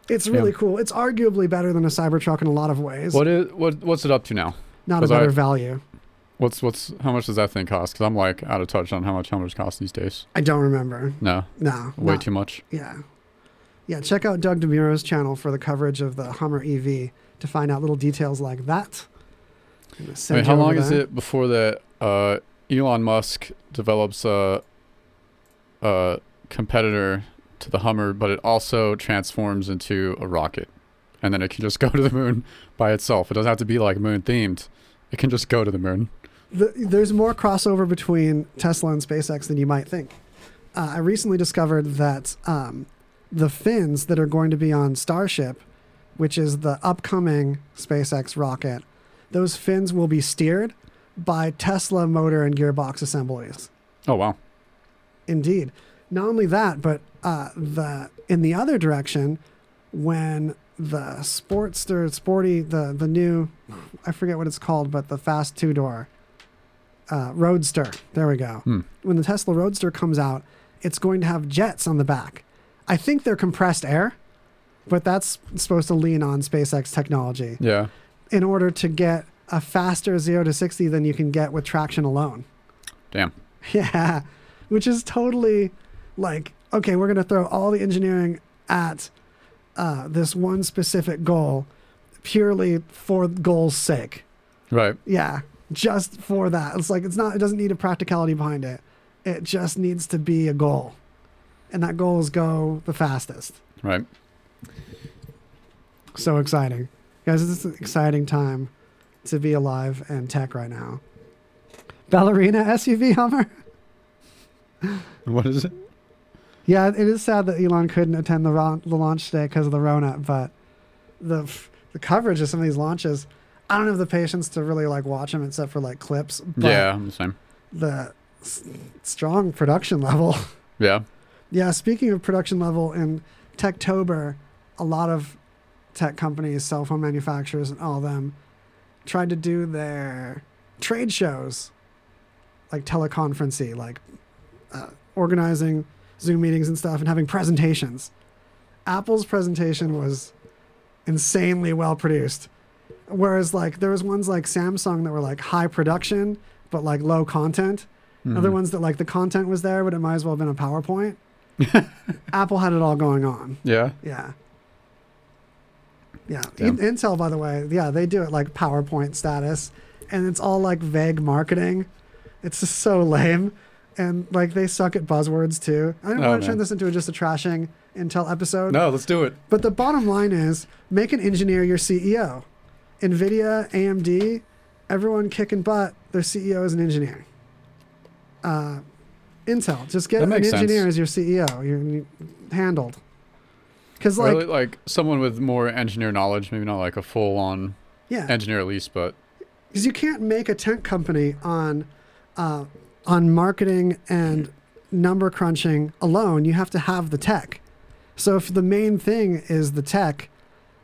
it's really Yeah. cool. It's arguably better than a Cybertruck in a lot of ways. What is what what's it up to now? Not a 'cause I- better value. What's what's how much does that thing cost? Because I'm like out of touch on how much Hummers cost these days. I don't remember. No, No, way not- too much. Yeah. Yeah, check out Doug DeMuro's channel for the coverage of the Hummer EV to find out little details like that. I'm gonna I send mean, how long is it before that uh, Elon Musk develops a, a competitor to the Hummer, but it also transforms into a rocket, and then it can just (laughs) go to the moon by itself. It doesn't have to be like moon themed. It can just go to the moon. The, there's more crossover between Tesla and SpaceX than you might think. Uh, I recently discovered that um, the fins that are going to be on Starship, which is the upcoming SpaceX rocket, those fins will be steered by Tesla motor and gearbox assemblies. Oh wow. Indeed. Not only that, but uh, the in the other direction, when the Sportster, sporty, the the new, I forget what it's called, but the fast two door, uh, Roadster. There we go. Hmm. When the Tesla Roadster comes out, it's going to have jets on the back. I think they're compressed air, but that's supposed to lean on SpaceX technology Yeah. in order to get a faster zero to sixty than you can get with traction alone. Damn. (laughs) Yeah, which is totally like okay, we're gonna throw all the engineering at uh, this one specific goal, purely for goal's sake. Right. Yeah, just for that. It's like it's not. It doesn't need a practicality behind it. It just needs to be a goal, and that goal is go the fastest. Right. So exciting, guys! It's an exciting time to be alive and tech right now. Ballerina SUV Hummer. (laughs) What is it? Yeah, it is sad that Elon couldn't attend the, ron- the launch today because of the Rona, but the the coverage of some of these launches, I don't have the patience to really like watch them except for like clips. But yeah, I'm the same. the s- strong production level. (laughs) Yeah. yeah, speaking of production level in Techtober, a lot of tech companies, cell phone manufacturers, and all of them tried to do their trade shows, like teleconferencing, like uh, organizing Zoom meetings and stuff, and having presentations. Apple's presentation was insanely well produced, whereas like there was ones like Samsung that were like high production but like low content. Other Mhm. ones that like the content was there, but it might as well have been a PowerPoint. (laughs) Apple had it all going on. Yeah. Yeah. Yeah. Damn. Intel, by the way, yeah, they do it like PowerPoint status, and it's all like vague marketing. It's just so lame, and like they suck at buzzwords too. I don't Oh, want to turn this into just a trashing Intel episode. No, let's do it. But the bottom line is make an engineer your CEO. NVIDIA, AMD, everyone kicking butt, their CEO is an engineer. Uh, Intel, just get an engineer sense. as your CEO. You're, handled. Because, like, Really, like someone with more engineer knowledge, maybe not like a full on yeah, engineer at least, but because you can't make a tech company on uh, on marketing and number crunching alone. You have to have the tech. So if the main thing is the tech,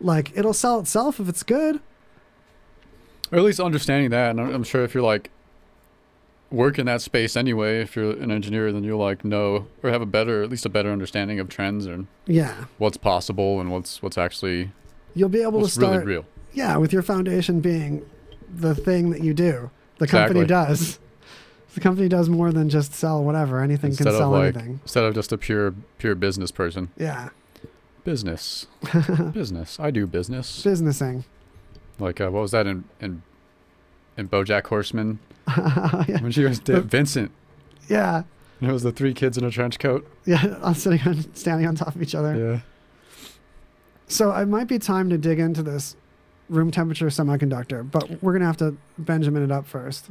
like it'll sell itself if it's good. or at least understanding that. And I'm, sure if you're like work in that space anyway, if you're an engineer, then you'll like know or have a better, at least a better understanding of trends and Yeah, what's possible and what's what's actually you'll be able to start. really real. Yeah, with your foundation being the thing that you do. The company Exactly. does. The company does more than just sell whatever. Anything Instead can sell like anything. instead of just a pure pure business person. Yeah, Business, (laughs) business. I do business. businessing. Like uh, what was that in in in BoJack Horseman (laughs) yeah. when she was The- Vincent? yeah, And it was the three kids in a trench coat. yeah. (laughs) I'm sitting on, standing on top of each other. Yeah. So it might be time to dig into this room temperature semiconductor, but we're gonna have to Benjamin it up first.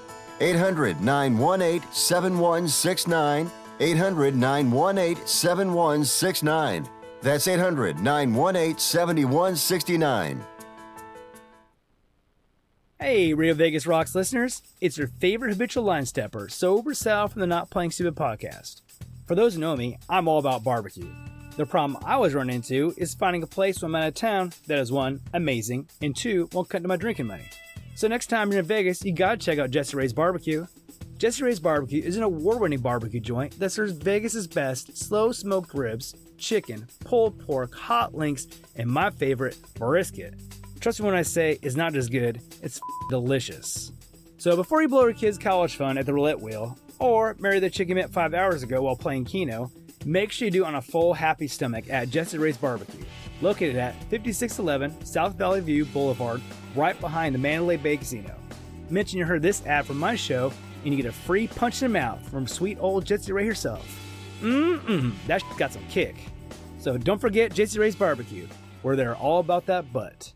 800 918 7169. 800 918 7169. That's 800 918 7169. Hey, Rio Vegas Rocks listeners. It's your favorite habitual line stepper, Sober Sal from the Not Playing Stupid podcast. For those who know me, I'm all about barbecue. The problem I always run into is finding a place when I'm out of town that is one, amazing, and two, won't cut into my drinking money. So next time you're in Vegas, you gotta check out Jesse Ray's Barbecue. Jesse Ray's Barbecue is an award-winning barbecue joint that serves Vegas's best slow smoked ribs, chicken, pulled pork, hot links, and my favorite, brisket. Trust me when I say it's not just good, it's f- delicious. So before you blow your kids' college fund at the roulette wheel, or marry the chick you met five hours ago while playing Keno, make sure you do on a full, happy stomach at Jesse Ray's Barbecue, located at 5611 South Valley View Boulevard, right behind the Mandalay Bay Casino. Mention you heard this ad from my show, and you get a free punch in the mouth from sweet old Jesse Ray herself. Mmm, that sh- got some kick. So don't forget Jesse Ray's Barbecue, where they're all about that butt.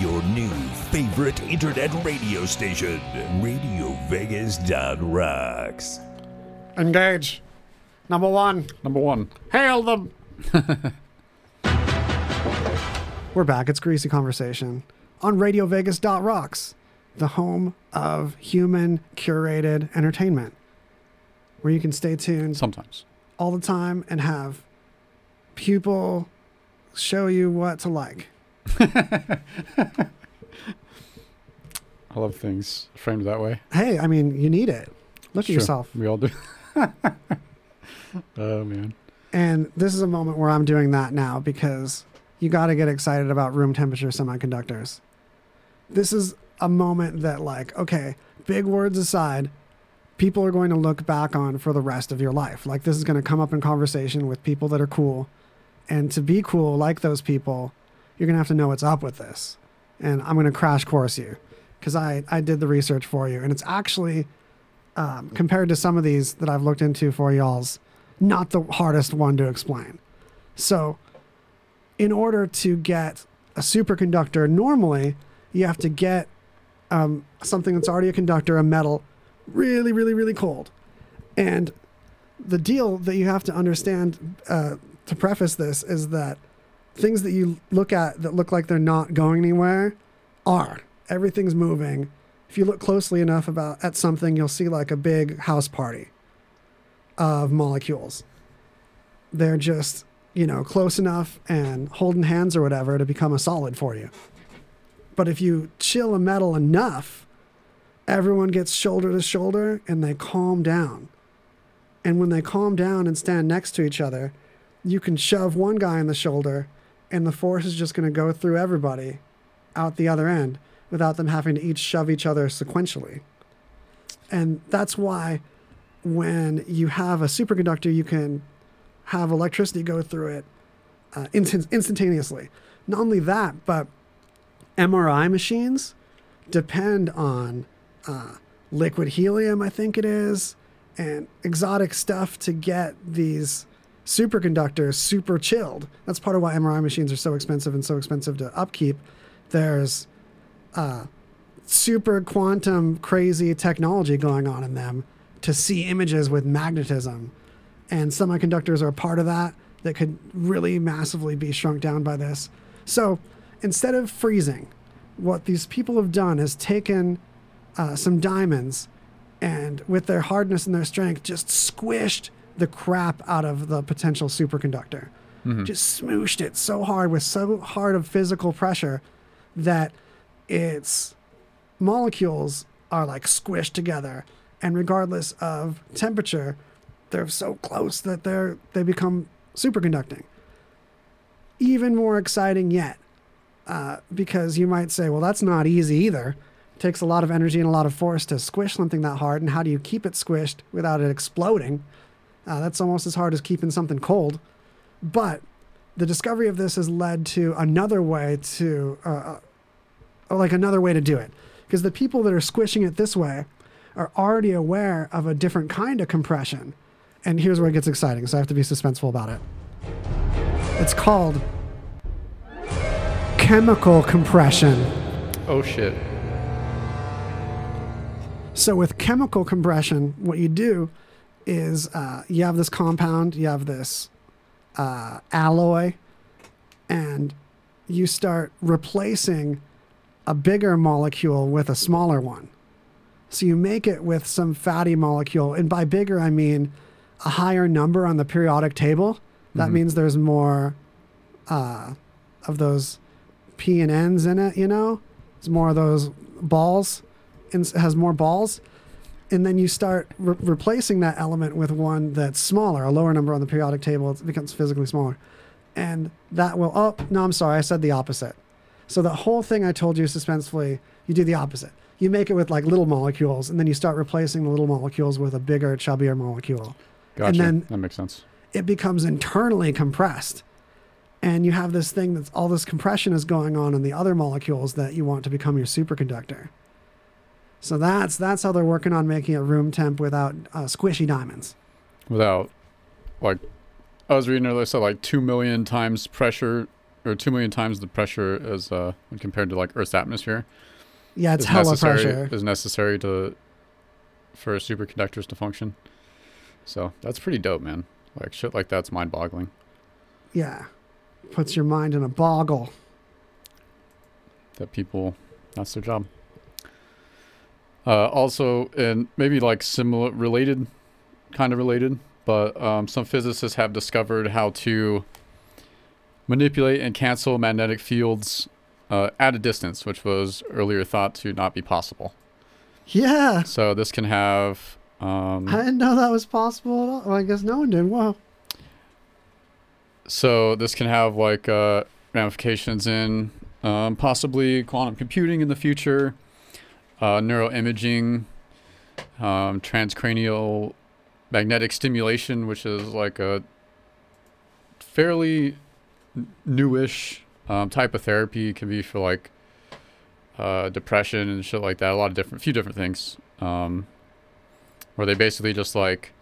Your new favorite internet radio station, RadioVegas.rocks. Engage. Number one. Number one. Hail them. (laughs) We're back. It's Greasy Conversation on RadioVegas.rocks, the home of human curated entertainment, where you can stay tuned Sometimes. all the time and have people show you what to like. (laughs) I love things framed that way. Hey, I mean, you need it. Look at yourself. We all do. (laughs) (laughs) oh man. And this is a moment where I'm doing that now because you got to get excited about room temperature semiconductors. This is a moment that, like, okay, big words aside, people are going to look back on for the rest of your life. Like, this is going to come up in conversation with people that are cool. And to be cool like those people, you're going to have to know what's up with this. And I'm going to crash course you because I, I did the research for you. And it's actually, um, compared to some of these that I've looked into for y'all's, not the hardest one to explain. So, in order to get a superconductor, normally you have to get um, something that's already a conductor, a metal, really, really, really cold. And the deal that you have to understand uh, to preface this is that things that you look at that look like they're not going anywhere are. Everything's moving. If you look closely enough about at something, you'll see like a big house party of molecules. They're just, you know, close enough and holding hands or whatever to become a solid for you. But if you chill a metal enough, everyone gets shoulder to shoulder and they calm down. And when they calm down and stand next to each other, you can shove one guy in the shoulder and the force is just going to go through everybody out the other end without them having to each shove each other sequentially. And that's why when you have a superconductor, you can have electricity go through it uh, instant- instantaneously. Not only that, but MRI machines depend on uh, liquid helium, I think it is, and exotic stuff to get these superconductors super chilled. That's part of why MRI machines are so expensive and so expensive to upkeep. There's uh, super quantum crazy technology going on in them to see images with magnetism. And semiconductors are a part of that that could really massively be shrunk down by this. So instead of freezing, what these people have done is taken uh, some diamonds and with their hardness and their strength just squished the crap out of the potential superconductor. Mhm. just smooshed it so hard with so hard of physical pressure that its molecules are like squished together and regardless of temperature they're so close that they're they become superconducting. Even more exciting yet uh, because you might say well that's not easy either. It takes a lot of energy and a lot of force to squish something that hard and how do you keep it squished without it exploding? Uh, that's almost as hard as keeping something cold. But the discovery of this has led to another way to uh, uh, like another way to do it. Because the people that are squishing it this way are already aware of a different kind of compression. And here's where it gets exciting so i have to be suspenseful about it. It's called chemical compression. Oh shit. so with chemical compression what you do is uh, you have this compound you have this uh, alloy and you start replacing a bigger molecule with a smaller one so you make it with some fatty molecule and by bigger i mean a higher number on the periodic table that Mhm. means there's more uh, of those p and n's in it you know it's more of those balls and has more balls and then you start re- replacing that element with one that's smaller, a lower number on the periodic table. It becomes physically smaller, and that will. Oh no, I'm sorry, I said the opposite. So the whole thing I told you suspensefully, you do the opposite. You make it with like little molecules, and then you start replacing the little molecules with a bigger, chubbier molecule. Gotcha. And then that makes sense. it becomes internally compressed. And you have this thing that's all this compression is going on in the other molecules that you want to become your superconductor. So that's that's how they're working on making it room temp without uh, squishy diamonds. Without, like, I was reading earlier, so like two million times pressure, or two million times the pressure as uh, when compared to like Earth's atmosphere. Yeah, it's hella pressure. Is necessary to for superconductors to function. So that's pretty dope, man. Like shit like that's mind-boggling. Yeah, puts your mind in a boggle. that people that's their job uh, also and maybe like similar related kind of related but um, some physicists have discovered how to manipulate and cancel magnetic fields uh, at a distance which was earlier thought to not be possible Yeah, so this can have um, I didn't know that was possible at all. Well, I guess no one did. Wow. So this can have like uh, ramifications in um, possibly quantum computing in the future, uh, neuroimaging, um, transcranial magnetic stimulation, which is like a fairly newish um, type of therapy. It can be for like uh, depression and shit like that. A lot of different, few different things. Um, where they basically just like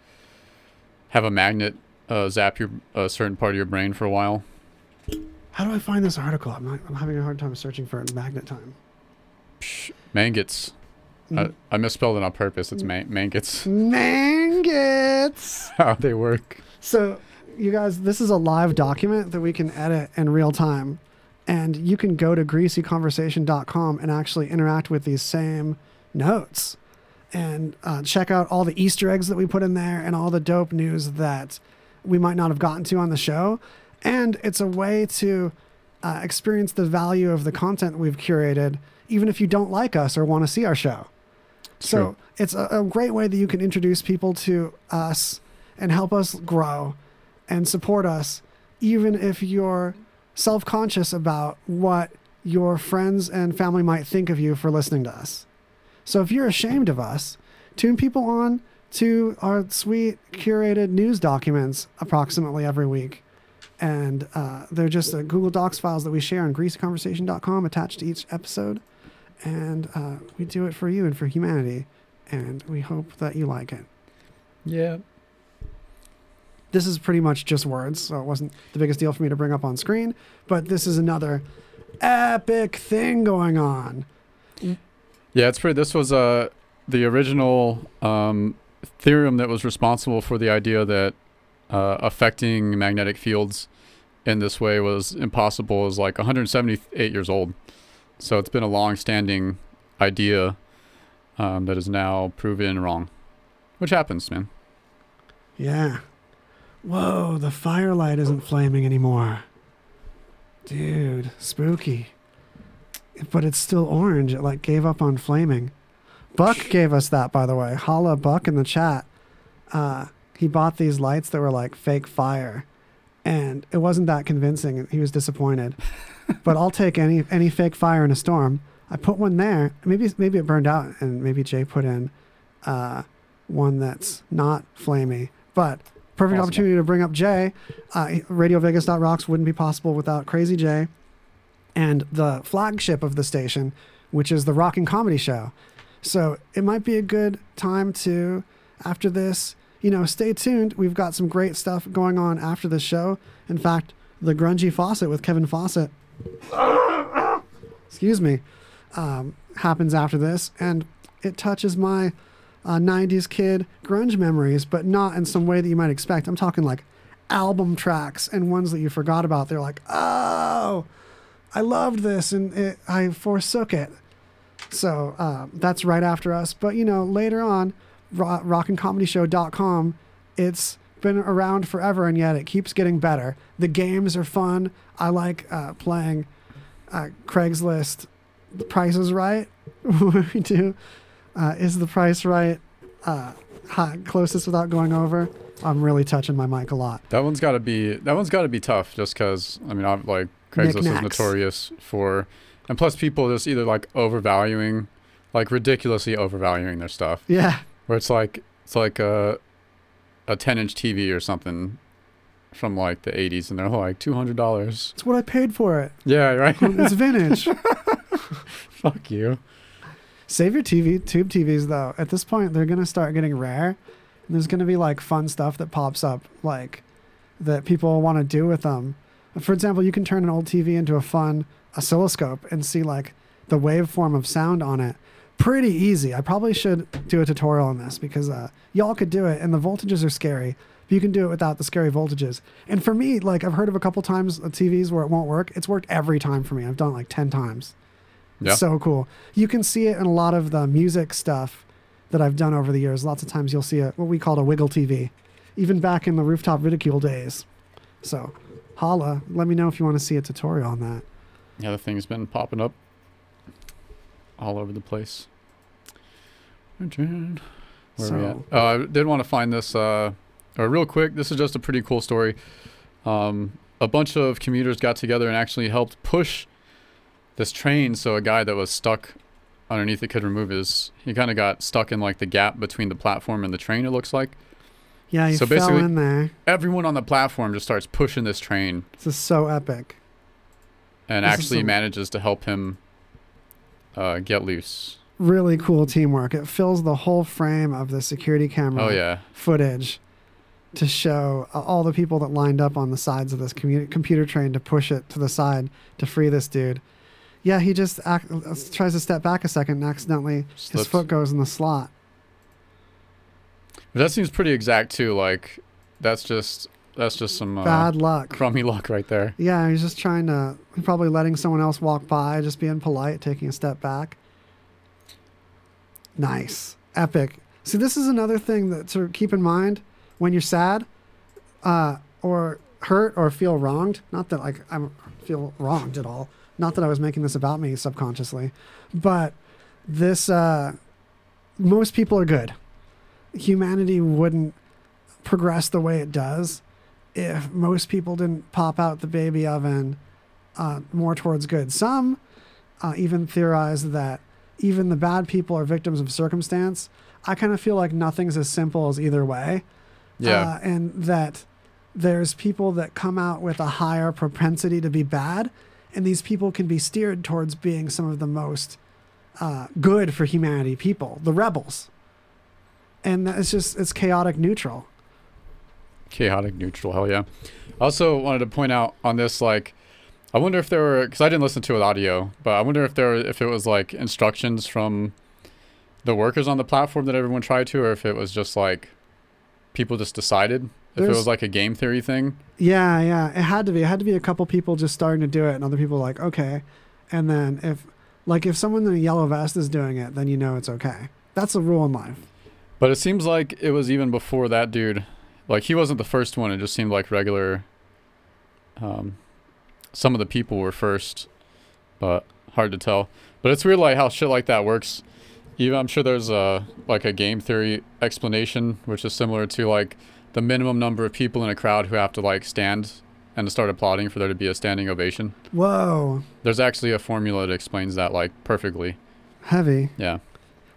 have a magnet uh, zap your a certain part of your brain for a while. How do I find this article? I'm, not, I'm having a hard time searching for. Magnet time. Mangates. I, Mm. I misspelled it on purpose. It's man- mangates. Mangates. (laughs) How they work. So, you guys, this is a live document that we can edit in real time. And you can go to greasyconversation.com and actually interact with these same notes and uh, check out all the Easter eggs that we put in there and all the dope news that we might not have gotten to on the show. And it's a way to uh, experience the value of the content we've curated, even if you don't like us or want to see our show. So True. it's a, a great way that you can introduce people to us and help us grow and support us, even if you're self conscious about what your friends and family might think of you for listening to us. So if you're ashamed of us, tune people on to our sweet curated news documents approximately every week. And uh, they're just uh, Google Docs files that we share on greasyconversation.com attached to each episode. And uh, we do it for you and for humanity. And we hope that you like it. Yeah. This is pretty much just words, so it wasn't the biggest deal for me to bring up on screen. But this is another epic thing going on. Yeah, it's pretty. This was uh, the original um, theorem that was responsible for the idea that uh, affecting magnetic fields in this way was impossible. Is like 178 years old, so it's been a long-standing idea um, that is now proven wrong, which happens, man. Yeah. Whoa, the firelight isn't flaming anymore. Dude, spooky. But it's still orange. It like gave up on flaming. Buck gave us that, by the way. Holla Buck in the chat. Uh, he bought these lights that were like fake fire, and it wasn't that convincing. He was disappointed. (laughs) but I'll take any any fake fire in a storm. I put one there. Maybe maybe it burned out, and maybe Jay put in uh, one that's not flamey. But perfect Possible. opportunity to bring up Jay. Uh, Rocks wouldn't be possible without Crazy Jay and the flagship of the station, which is the Rocking Comedy Show. So it might be a good time to, after this, you know, stay tuned. We've got some great stuff going on after this show. In fact, the Grungy Faucet with Kevin Fawcett, (coughs) excuse me, um, happens after this. And it touches my uh, 90s kid grunge memories, but not in some way that you might expect. I'm talking like album tracks and ones that you forgot about. They're like, oh, I loved this and it, I forsook it. So uh, that's right after us. But you know, later on, ro- rockandcomedyshow.com, it's been around forever and yet it keeps getting better. The games are fun. I like uh, playing uh, Craigslist. The Price is Right. (laughs) we do. Uh, is the price right? Uh, hi, closest without going over. I'm really touching my mic a lot. That one's got to be that one's got to be tough, just because I mean, I'm like Craigslist is notorious for, and plus people just either like overvaluing, like ridiculously overvaluing their stuff. Yeah. Where it's like it's like a a 10 inch TV or something from like the 80s, and they're like two hundred dollars. It's what I paid for it. Yeah, right. It's vintage. (laughs) Fuck you. Save your TV, tube TVs though. At this point, they're gonna start getting rare. And there's gonna be like fun stuff that pops up, like that people want to do with them. For example, you can turn an old TV into a fun oscilloscope and see like the waveform of sound on it. Pretty easy. I probably should do a tutorial on this because uh, y'all could do it, and the voltages are scary. But you can do it without the scary voltages. And for me, like I've heard of a couple times of TVs where it won't work. It's worked every time for me. I've done it like ten times. Yeah. so cool. You can see it in a lot of the music stuff that I've done over the years. Lots of times you'll see a, what we called a wiggle TV, even back in the rooftop ridicule days. So, holla, let me know if you want to see a tutorial on that. Yeah, the thing's been popping up all over the place. Where are we at? So- Uh, I did want to find this, uh, real quick. This is just a pretty cool story. Um, a bunch of commuters got together and actually helped push this train so a guy that was stuck underneath it could remove his. He kind of got stuck in like the gap between the platform and the train. It looks like Yeah, you So fell basically- in there. everyone on the platform just starts pushing this train This is so epic. and This actually some- manages to help him uh, get loose. Really cool teamwork. It fills the whole frame of the security camera Oh yeah. footage to show uh, all the people that lined up on the sides of this commu- computer train to push it to the side to free this dude. Yeah, he just ac- uh, tries to step back a second and accidentally his foot goes in the slot. But that seems pretty exact too. Like that's just that's just some uh, Bad luck. crummy luck right there. Yeah, he's just trying to, probably letting someone else walk by, just being polite, taking a step back. Nice. Epic. See, this is another thing that to keep in mind when you're sad uh, or hurt or feel wronged. Not that like I feel wronged at all. Not that I was making this about me subconsciously, but this, uh, most people are good. Humanity wouldn't progress the way it does if most people didn't pop out the baby oven uh, more towards good. Some uh, even theorize that even the bad people are victims of circumstance. I kind of feel like nothing's as simple as either way. Yeah. Uh, and that there's people that come out with a higher propensity to be bad, and these people can be steered towards being some of the most uh, good for humanity people, the rebels. And it's just, it's chaotic neutral. Chaotic neutral, hell yeah. I also wanted to point out on this, like, I wonder if there were, because I didn't listen to it audio, but I wonder if there, were, if it was like instructions from the workers on the platform that everyone tried to, or if it was just like people just decided. If it was like a game theory thing. Yeah, yeah. It had to be. It had to be a couple people just starting to do it, and other people like, okay. And then if, like, if someone in a yellow vest is doing it, then you know it's okay. That's a rule in life. But it seems like it was even before that dude like he wasn't the first one. It just seemed like regular. Um, some of the people were first, but hard to tell. But it's weird, like how shit like that works. Even I'm sure there's a like a game theory explanation, which is similar to like the minimum number of people in a crowd who have to like stand and to start applauding for there to be a standing ovation. Whoa, There's actually a formula that explains that like perfectly. heavy. Yeah.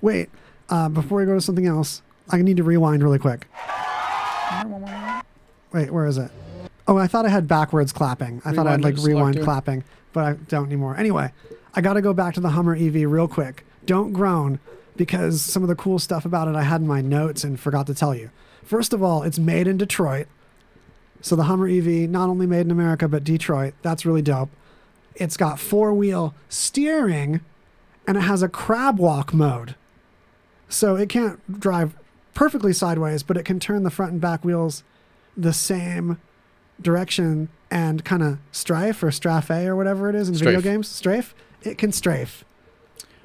Wait, uh, before we go to something else, I need to rewind really quick. Wait, where is it? Oh, I thought I had backwards clapping. I thought I had like rewind selector. clapping, but I don't anymore. Anyway, I got to go back to the Hummer EV real quick. Don't groan because some of the cool stuff about it I had in my notes and forgot to tell you. First of all, it's made in Detroit. So the Hummer EV, not only made in America, but Detroit. That's really dope. It's got four wheel steering and it has a crab walk mode. So it can't drive perfectly sideways, but it can turn the front and back wheels the same direction and kind of strafe or strafe or whatever it is in video games. Strafe. It can strafe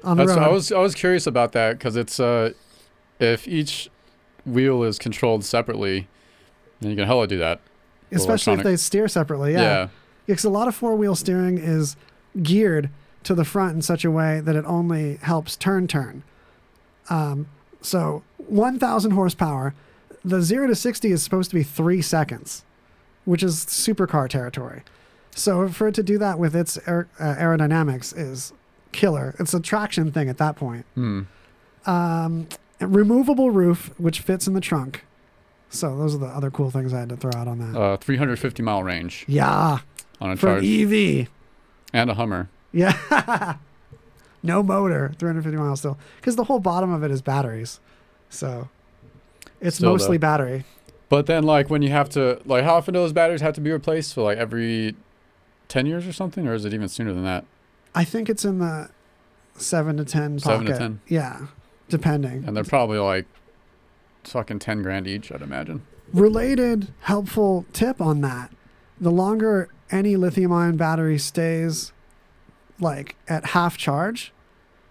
on the That's, road. I was I was curious about that because it's uh, if each wheel is controlled separately, then you can hella do that. especially if they steer separately. Yeah. Yeah. Because a lot of four wheel steering is geared to the front in such a way that it only helps turn turn. Um, so 1,000 horsepower. The 0 to 60 is supposed to be three seconds, which is supercar territory. So for it to do that with its aer- uh, aerodynamics is killer. It's a traction thing at that point. Hmm. Um, a removable roof, which fits in the trunk. So those are the other cool things I had to throw out on that. Uh, 350 mile range yeah, on a for charge an EV. and a Hummer. Yeah. (laughs) no motor, 350 miles still. Because the whole bottom of it is batteries. So it's Still, mostly though. battery. But then like when you have to like how often do those batteries have to be replaced? For like every 10 years or something, or is it even sooner than that? I think it's in the 7 to 10 pocket. Seven to 10. Yeah, depending. And they're probably like fucking 10 grand each, I'd imagine. Related helpful tip on that the longer any lithium ion battery stays like at half charge,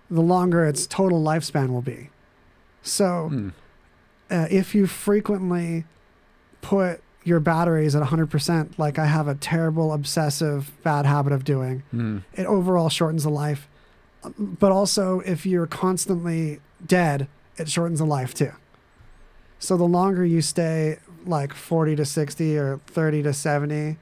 the longer its total lifespan will be. So Hmm. uh, if you frequently put your batteries at 100%, like I have a terrible, obsessive, bad habit of doing, Hmm. it overall shortens the life. But also, if you're constantly dead, it shortens the life too. So the longer you stay, like 40 to 60 or 30 to 70,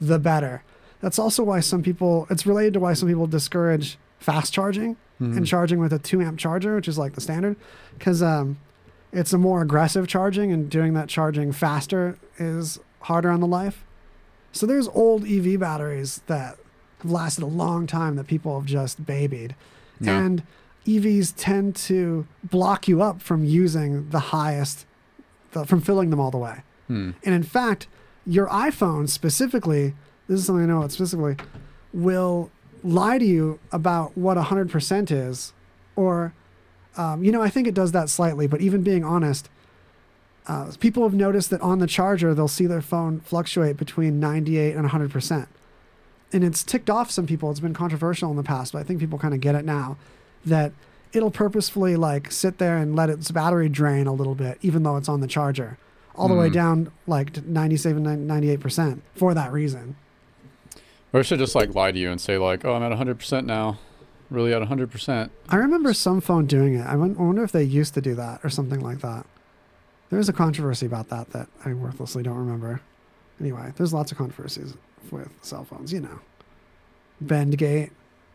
the better. That's also why some people, it's related to why some people discourage fast charging Mhm. and charging with a 2 amp charger, which is like the standard, because um, it's a more aggressive charging and doing that charging faster is harder on the life. So there's old EV batteries that have lasted a long time that people have just babied. Yeah. And EVs tend to block you up from using the highest, the, from filling them all the way. Hmm. And in fact, your iPhone specifically, this is something I know about specifically, will lie to you about what 100% is. Or, um, you know, I think it does that slightly, but even being honest, uh, people have noticed that on the charger, they'll see their phone fluctuate between 98 and 100%. And it's ticked off some people. It's been controversial in the past, but I think people kind of get it now that it'll purposefully like sit there and let its battery drain a little bit, even though it's on the charger, all the way Hmm. down like to 97, 98% for that reason. Or it should just like lie to you and say like, "Oh, I'm at 100% now." Really at 100%. I remember some phone doing it. I I wonder if they used to do that or something like that. There was a controversy about that that I worthlessly don't remember. Anyway, there's lots of controversies with cell phones, you know. Bend gate,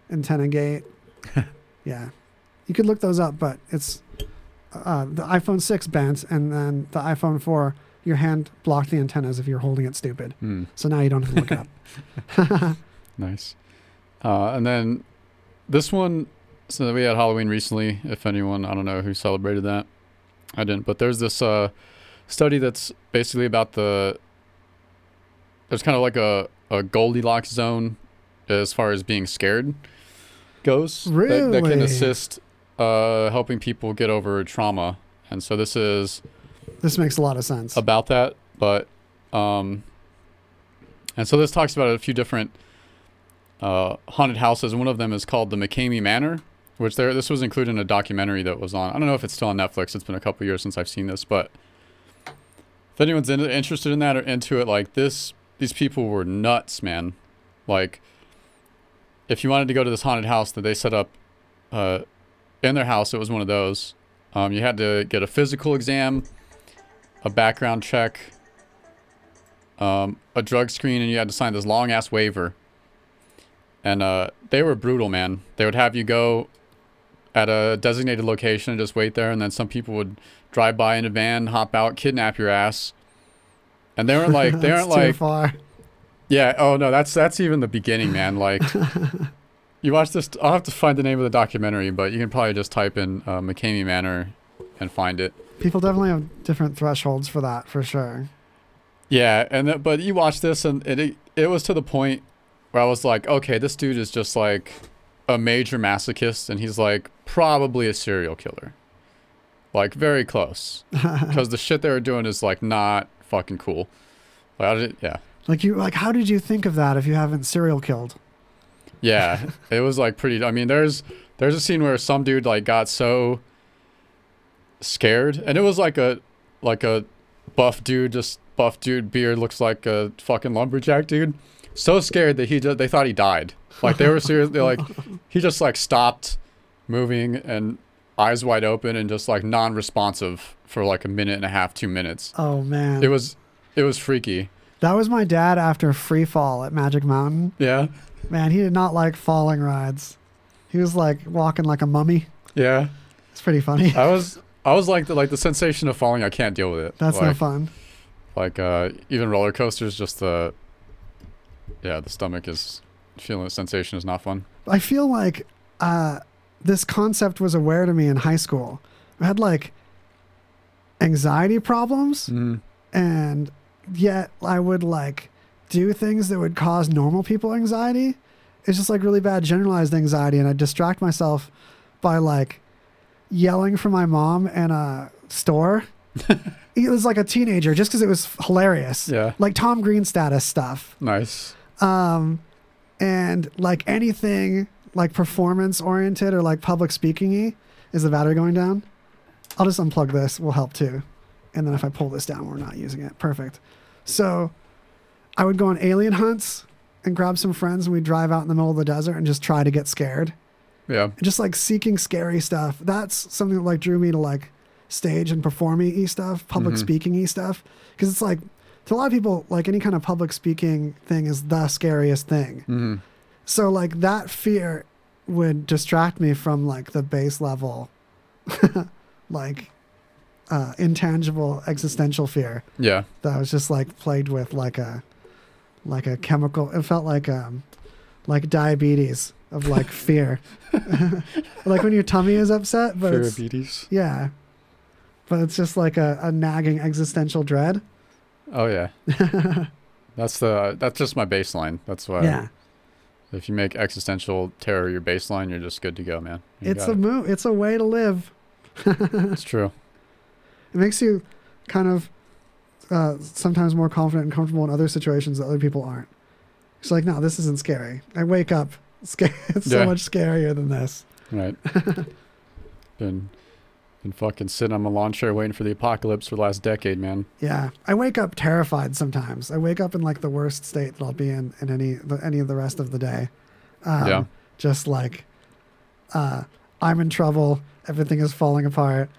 antenna gate. (laughs) yeah. You could look those up, but it's uh, the iPhone 6 bent, and then the iPhone 4, your hand blocked the antennas if you're holding it stupid. Hmm. So now you don't have to look it up. (laughs) (laughs) Nice. Uh, and then this one, so we had Halloween recently. If anyone, I don't know who celebrated that. I didn't, but there's this uh, study that's basically about the. There's kind of like a, a Goldilocks zone as far as being scared goes. That, that can assist uh, helping people get over trauma. And so this is This makes a lot of sense. about that, but um, and so this talks about a few different uh, haunted houses. One of them is called the McKamey Manor, which there this was included in a documentary that was on. I don't know if it's still on Netflix. It's been a couple years since I've seen this, but if anyone's in, interested in that or into it, like this, these people were nuts, man. Like, if you wanted to go to this haunted house that they set up uh, in their house, it was one of those. Um, you had to get a physical exam, a background check, um, a drug screen, and you had to sign this long ass waiver. And uh, they were brutal, man. They would have you go at a designated location and just wait there, and then some people would drive by in a van, hop out, kidnap your ass. And they weren't like they (laughs) aren't like far. Yeah. Oh no, that's that's even the beginning, man. Like, (laughs) you watch this. I'll have to find the name of the documentary, but you can probably just type in uh, McKamey Manor and find it. People definitely have different thresholds for that, for sure. Yeah, and th- but you watch this, and it, it it was to the point where I was like, okay, this dude is just like a major masochist, and he's like probably a serial killer, like very close, (laughs) because the shit they were doing is like not fucking cool. Like, I did, yeah. Like you, like how did you think of that if you haven't serial killed? Yeah, (laughs) it was like pretty. I mean, there's there's a scene where some dude like got so scared, and it was like a like a buff dude, just buff dude, beard looks like a fucking lumberjack dude. So scared that he just they thought he died. Like they were (laughs) seriously like he just like stopped moving and eyes wide open and just like non-responsive for like a minute and a half, two minutes. Oh man, It was it was freaky. That was my dad after free fall at Magic Mountain. Yeah, Man, he did not like falling rides. He was like walking like a mummy. yeah. It's pretty funny. I was I was like the like the sensation of falling. I can't deal with it. That's like, no fun. Like uh, even roller coasters, just the yeah, the stomach is feeling the sensation is not fun. I feel like uh, this concept was aware to me in high school. I had like anxiety problems, and yet I would like do things that would cause normal people anxiety. It's just like really bad generalized anxiety, and I distract myself by like yelling for my mom in a store. (laughs) it was like a teenager, just because it was hilarious. Yeah. like Tom Green status stuff Nice. um and like anything like performance oriented or like public speaking y is the battery going down i'll just unplug this will help too and then if i pull this down we're not using it. Perfect. So i would go on alien hunts and grab some friends and we'd drive out in the middle of the desert and just try to get scared. Yeah. just like seeking scary stuff. That's something that like drew me to like stage and performing y stuff public Mhm. speaking y stuff. Because it's like to a lot of people like any kind of public speaking thing is the scariest thing. Hmm so like that fear would distract me from like the base level (laughs) like uh intangible existential fear Yeah. that was just like plagued with like a like a chemical it felt like um like diabetes of like (laughs) fear (laughs) like when your tummy is upset but Diabetes. yeah but it's just like a, a nagging existential dread Oh yeah. (laughs) that's the that's just my baseline. That's why. yeah If you make existential terror your baseline, you're just good to go, man. You it's a it. move it's a way to live It's true. It makes you kind of uh, sometimes more confident and comfortable in other situations that other people aren't. It's like, no, this isn't scary. I wake up, (laughs) it's so Yeah. much scarier than this. Right. (laughs) been been fucking sitting on my lawn chair waiting for the apocalypse for the last decade, man. Yeah, I wake up terrified sometimes. I wake up in like the worst state that I'll be in in any the, any of the rest of the day. Um, Yeah. Just like, uh, I'm in trouble. Everything is falling apart.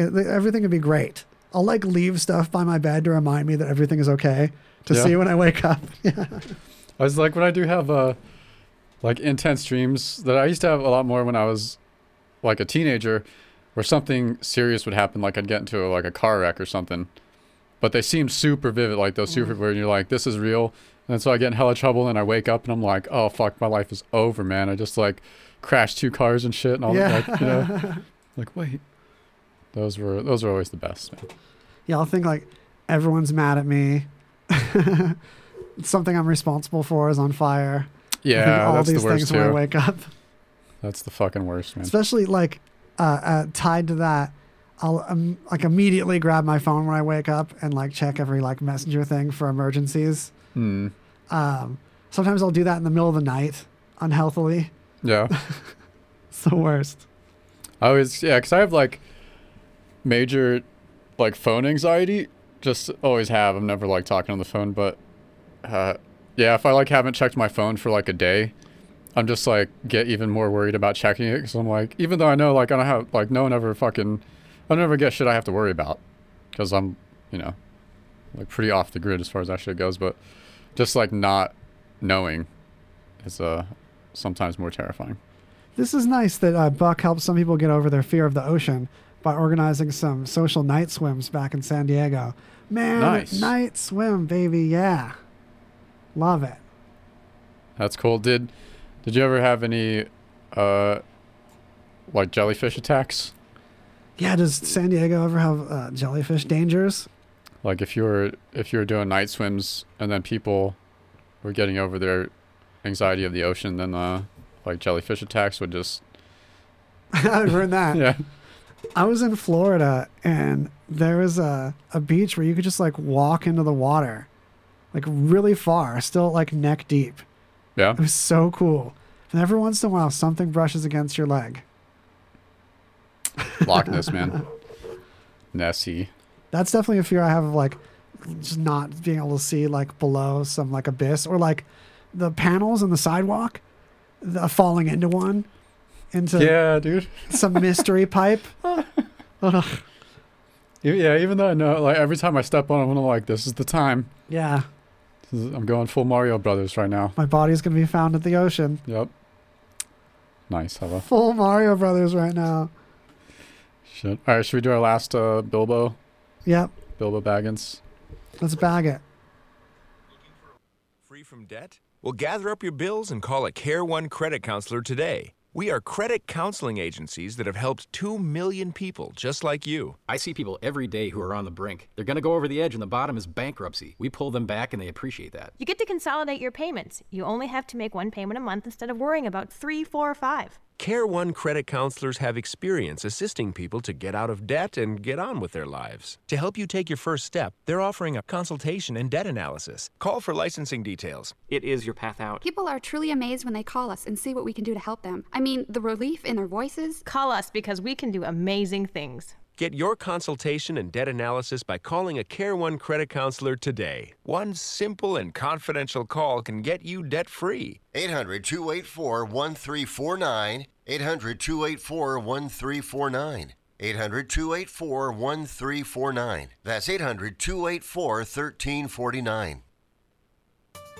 It, everything would be great. I'll like leave stuff by my bed to remind me that everything is okay. To Yeah. see when I wake up. Yeah. (laughs) I was like when I do have uh like intense dreams that I used to have a lot more when I was like a teenager where something serious would happen like I'd get into a, like a car wreck or something. But they seem super vivid like those super vivid and you're like this is real. And so I get in hella trouble and I wake up and I'm like, "Oh fuck, my life is over, man. I just like crashed two cars and shit and all Yeah. like, you know. (laughs) like, wait. Those were those were always the best, man. Yeah, I'll think like everyone's mad at me. (laughs) Something I'm responsible for is on fire. Yeah, all that's the these worst things when I wake up. That's the fucking worst, man. Especially like uh, uh, tied to that, I'll um, like immediately grab my phone when I wake up and like check every like messenger thing for emergencies. Hmm. Um, sometimes I'll do that in the middle of the night, unhealthily. Yeah. (laughs) It's the worst. I always yeah, because I have like major like phone anxiety, just always have. I'm never like talking on the phone, but uh, yeah, if I like haven't checked my phone for like a day, I'm just like get even more worried about checking it because I'm like, even though I know like I don't have like no one ever fucking, I never get shit I have to worry about because I'm, you know, like pretty off the grid as far as that shit goes. But just like not knowing is uh sometimes more terrifying. This is nice that uh, Buck helps some people get over their fear of the ocean by organizing some social night swims back in San Diego. Man, Nice. night swim, baby, yeah. Love it. That's cool. Did did you ever have any uh like jellyfish attacks? Yeah, does San Diego ever have uh, jellyfish dangers? Like if you were if you were doing night swims and then people were getting over their anxiety of the ocean, then uh like jellyfish attacks would just (laughs) I've heard that. (laughs) yeah. I was in Florida and there was a, a beach where you could just like walk into the water, like really far, still like neck deep. Yeah. It was so cool. And every once in a while, something brushes against your leg. Loch Ness man. (laughs) Nessie. That's definitely a fear I have of like just not being able to see like below some like abyss or like the panels on the sidewalk, the falling into one, into Yeah, dude. (laughs) some mystery pipe. (laughs) Ugh. Yeah, even though I know like every time I step on I'm gonna like this is the time. Yeah, This is- I'm going full Mario Brothers right now. my body's gonna be found at the ocean. Yep. Nice, Hella. Full Mario Brothers right now. Shit. Alright, should we do our last uh Bilbo? Yep, Bilbo Baggins. let's bag it. Free from debt? Well, gather up your bills and call a Care One credit counselor today. We are credit counseling agencies that have helped 2 million people just like you. I see people every day who are on the brink. They're going to go over the edge, and the bottom is bankruptcy. We pull them back, and they appreciate that. You get to consolidate your payments. You only have to make one payment a month instead of worrying about three, four, or five. Care One credit counselors have experience assisting people to get out of debt and get on with their lives. To help you take your first step, they're offering a consultation and debt analysis. Call for licensing details. It is your path out. People are truly amazed when they call us and see what we can do to help them. I mean, the relief in their voices. Call us because we can do amazing things. Get your consultation and debt analysis by calling a Care One credit counselor today. One simple and confidential call can get you debt free. 800 284 1349. 800 284 1349. 800 284 1349. That's 800 284 1349.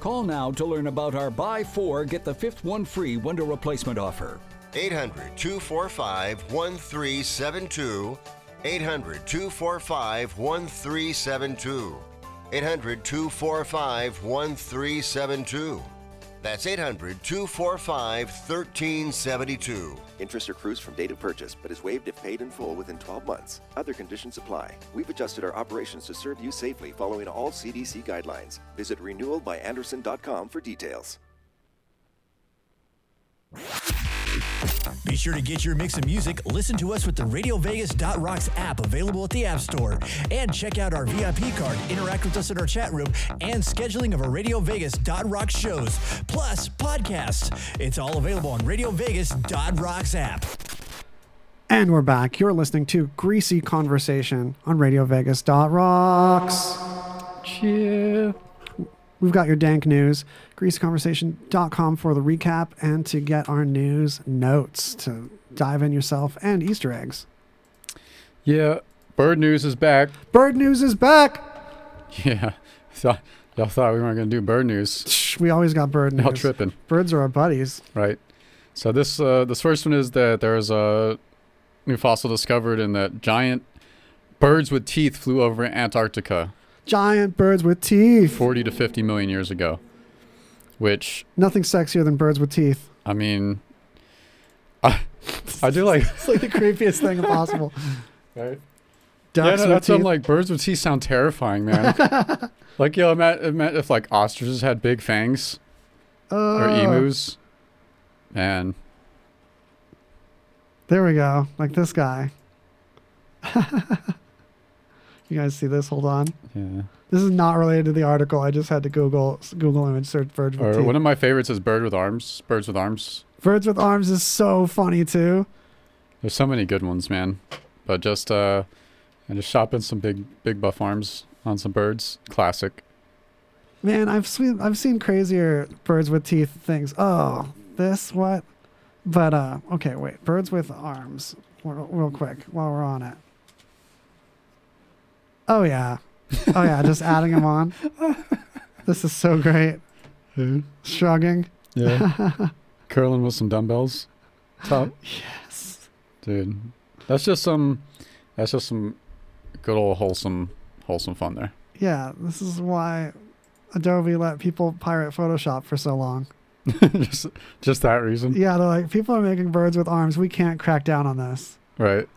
Call now to learn about our buy four, get the fifth one free window replacement offer. 800 245 1372. 800 245 1372. 800 245 1372. That's 800 245 1372. Interest accrues from date of purchase, but is waived if paid in full within 12 months. Other conditions apply. We've adjusted our operations to serve you safely following all CDC guidelines. Visit renewalbyandersen.com for details. Be sure to get your mix of music. Listen to us with the RadioVegas.rocks app available at the App Store. And check out our VIP card, interact with us in our chat room, and scheduling of our Radio Vegas.rocks shows, plus podcasts. It's all available on RadioVegas.rocks app. And we're back. You're listening to Greasy Conversation on Radio Vegas. We've got your dank news, greasyconversation.com for the recap and to get our news notes to dive in yourself and Easter eggs. Yeah. Bird news is back. Bird news is back. Yeah. (laughs) Thought y'all thought we weren't gonna do bird news. We always got bird news. Y'all tripping. Birds are our buddies. Right. So this uh, this first one is that there is a new fossil discovered in that giant birds with teeth flew over Antarctica Giant birds with teeth. 40 to 50 million years ago. Which Nothing sexier than birds with teeth. I mean, I, I do like (laughs) It's like the creepiest thing possible. (laughs) Right. Yeah, Ducks no, with that's what I'm like. Birds with teeth sound terrifying, man. (laughs) like, yo, ima- ima- if like ostriches had big fangs or Uh, emus, and There we go. Like this guy. You guys see this? Hold on. yeah. This is not related to the article. I just had to Google Google image search birds with Or teeth. one of my favorites is bird with arms. Birds with arms. Birds with arms is so funny too. There's so many good ones, man. But just uh, and just shopping some big big buff arms on some birds. Classic. Man, I've seen I've seen crazier birds with teeth things. Oh, this what? But uh, okay, wait. Birds with arms. Real, real quick while we're on it. Oh yeah, oh yeah. just adding them on. (laughs) This is so great. Shrugging. Yeah. (laughs) Curling with some dumbbells. Top. yes. Dude, that's just some. That's just some good old wholesome wholesome fun there. Yeah, this is why Adobe let people pirate Photoshop for so long. (laughs) just just that reason. Yeah, they're like, people are making birds with arms. We can't crack down on this. Right.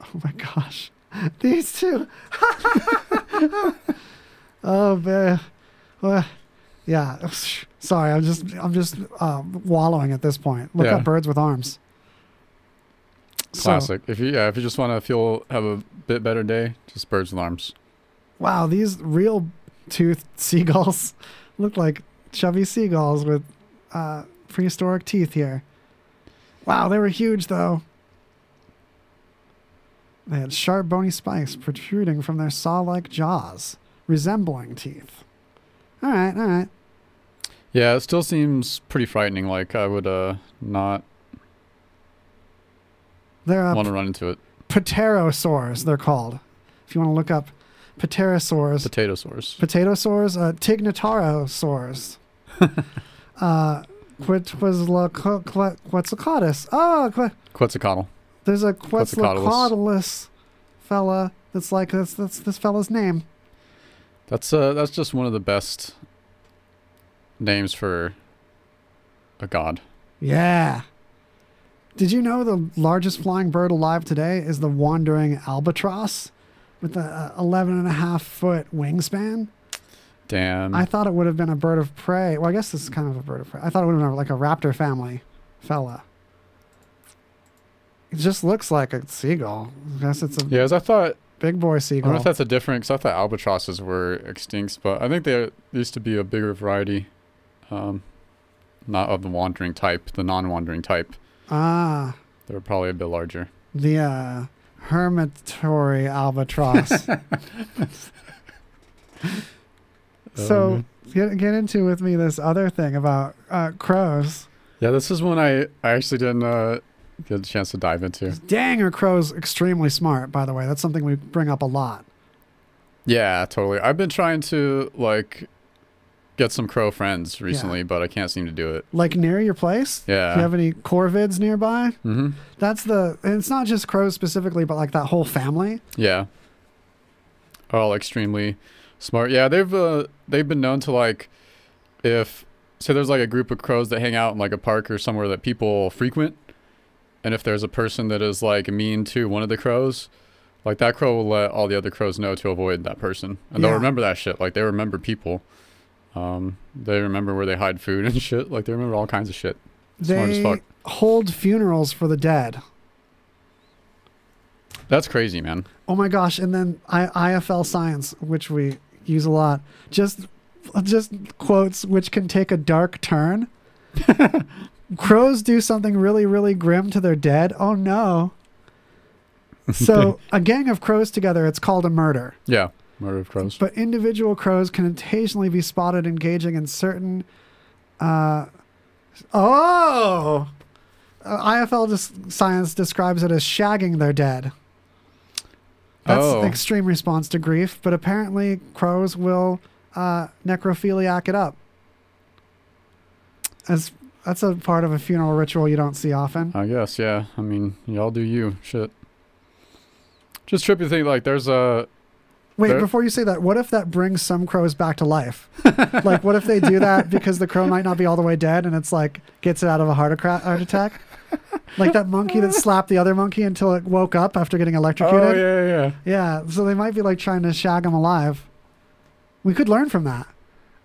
Oh my gosh. (laughs) These two. (laughs) oh man. Well, yeah. (laughs) Sorry, I'm just I'm just um, wallowing at this point. Look Yeah. up birds with arms. So- Classic. if you yeah, if you just want to feel have a bit better day, just birds with arms. wow, these real toothed seagulls look like chubby seagulls with uh, prehistoric teeth here. Wow, they were huge though. They had sharp, bony spikes protruding from their saw-like jaws, resembling teeth. All right, all right. Yeah, it still seems pretty frightening. Like I would uh not They're uh, want to run into it. pterosaurs. They're called. If you want to look up pterosaurs, Potato sores. potatosaurs, uh, tignatarosaurs, (laughs) uh, Quetzalcoatlus. Oh, que- Quetzalcoatl. There's a Quetzalcoatlus. Fella that's like that's that's this fella's name. That's uh that's just one of the best names for a god. Yeah. Did you know the largest flying bird alive today is the wandering albatross with a 11 and a half foot wingspan? Damn. I thought it would have been a bird of prey. Well, I guess this is kind of a bird of prey. I thought it would have been like a raptor family fella. It just looks like a seagull. I guess it's a yeah, as I thought. big boy seagull. I wonder if that's a different. Cause I thought albatrosses were extinct, but I think there used to be a bigger variety. Um, not of the wandering type, the non-wandering type. ah, They were probably a bit larger. the uh, hermitory albatross. (laughs) (laughs) so get get into with me this other thing about uh, crows. Yeah, this is one I I actually didn't uh, get a chance to dive into. Dang, are crows extremely smart? By the way, that's something we bring up a lot. Yeah, totally. I've been trying to like get some crow friends recently, but I can't seem to do it. Like near your place? Yeah. Do you have any corvids nearby? Mm-hmm. That's the. And it's not just crows specifically, but like that whole family. Yeah. All extremely smart. Yeah, they've uh, they've been known to like if say there's like a group of crows that hang out in like a park or somewhere that people frequent, and if there's a person that is like mean to one of the crows, like that crow will let all the other crows know to avoid that person, and they'll remember that shit. Like they remember people. Um, they remember where they hide food (laughs) and shit. Like they remember all kinds of shit. Smart as They fuck. hold funerals for the dead. That's crazy, man. Oh my gosh! And then I, IFL science, which we use a lot, just just quotes which can take a dark turn. (laughs) Crows do something really, really grim to their dead. Oh no! (laughs) So a gang of crows together, it's called a murder. Yeah, murder of crows. But individual crows can occasionally be spotted engaging in certain. Uh, oh! Uh, IFL science describes it as shagging their dead. That's Oh. an extreme response to grief, but apparently crows will uh, necrophiliac it up. As that's a part of a funeral ritual you don't see often. I guess, yeah. I mean, y'all do you. Shit. Just trippy to think like there's a Wait, there- before you say that, what if that brings some crows back to life? (laughs) like, what if they do that (laughs) because the crow might not be all the way dead and it's like gets it out of a heart, heart attack? like that monkey that slapped the other monkey until it woke up after getting electrocuted. Oh yeah, yeah, yeah. Yeah, so they might be like trying to shag him alive. We could learn from that.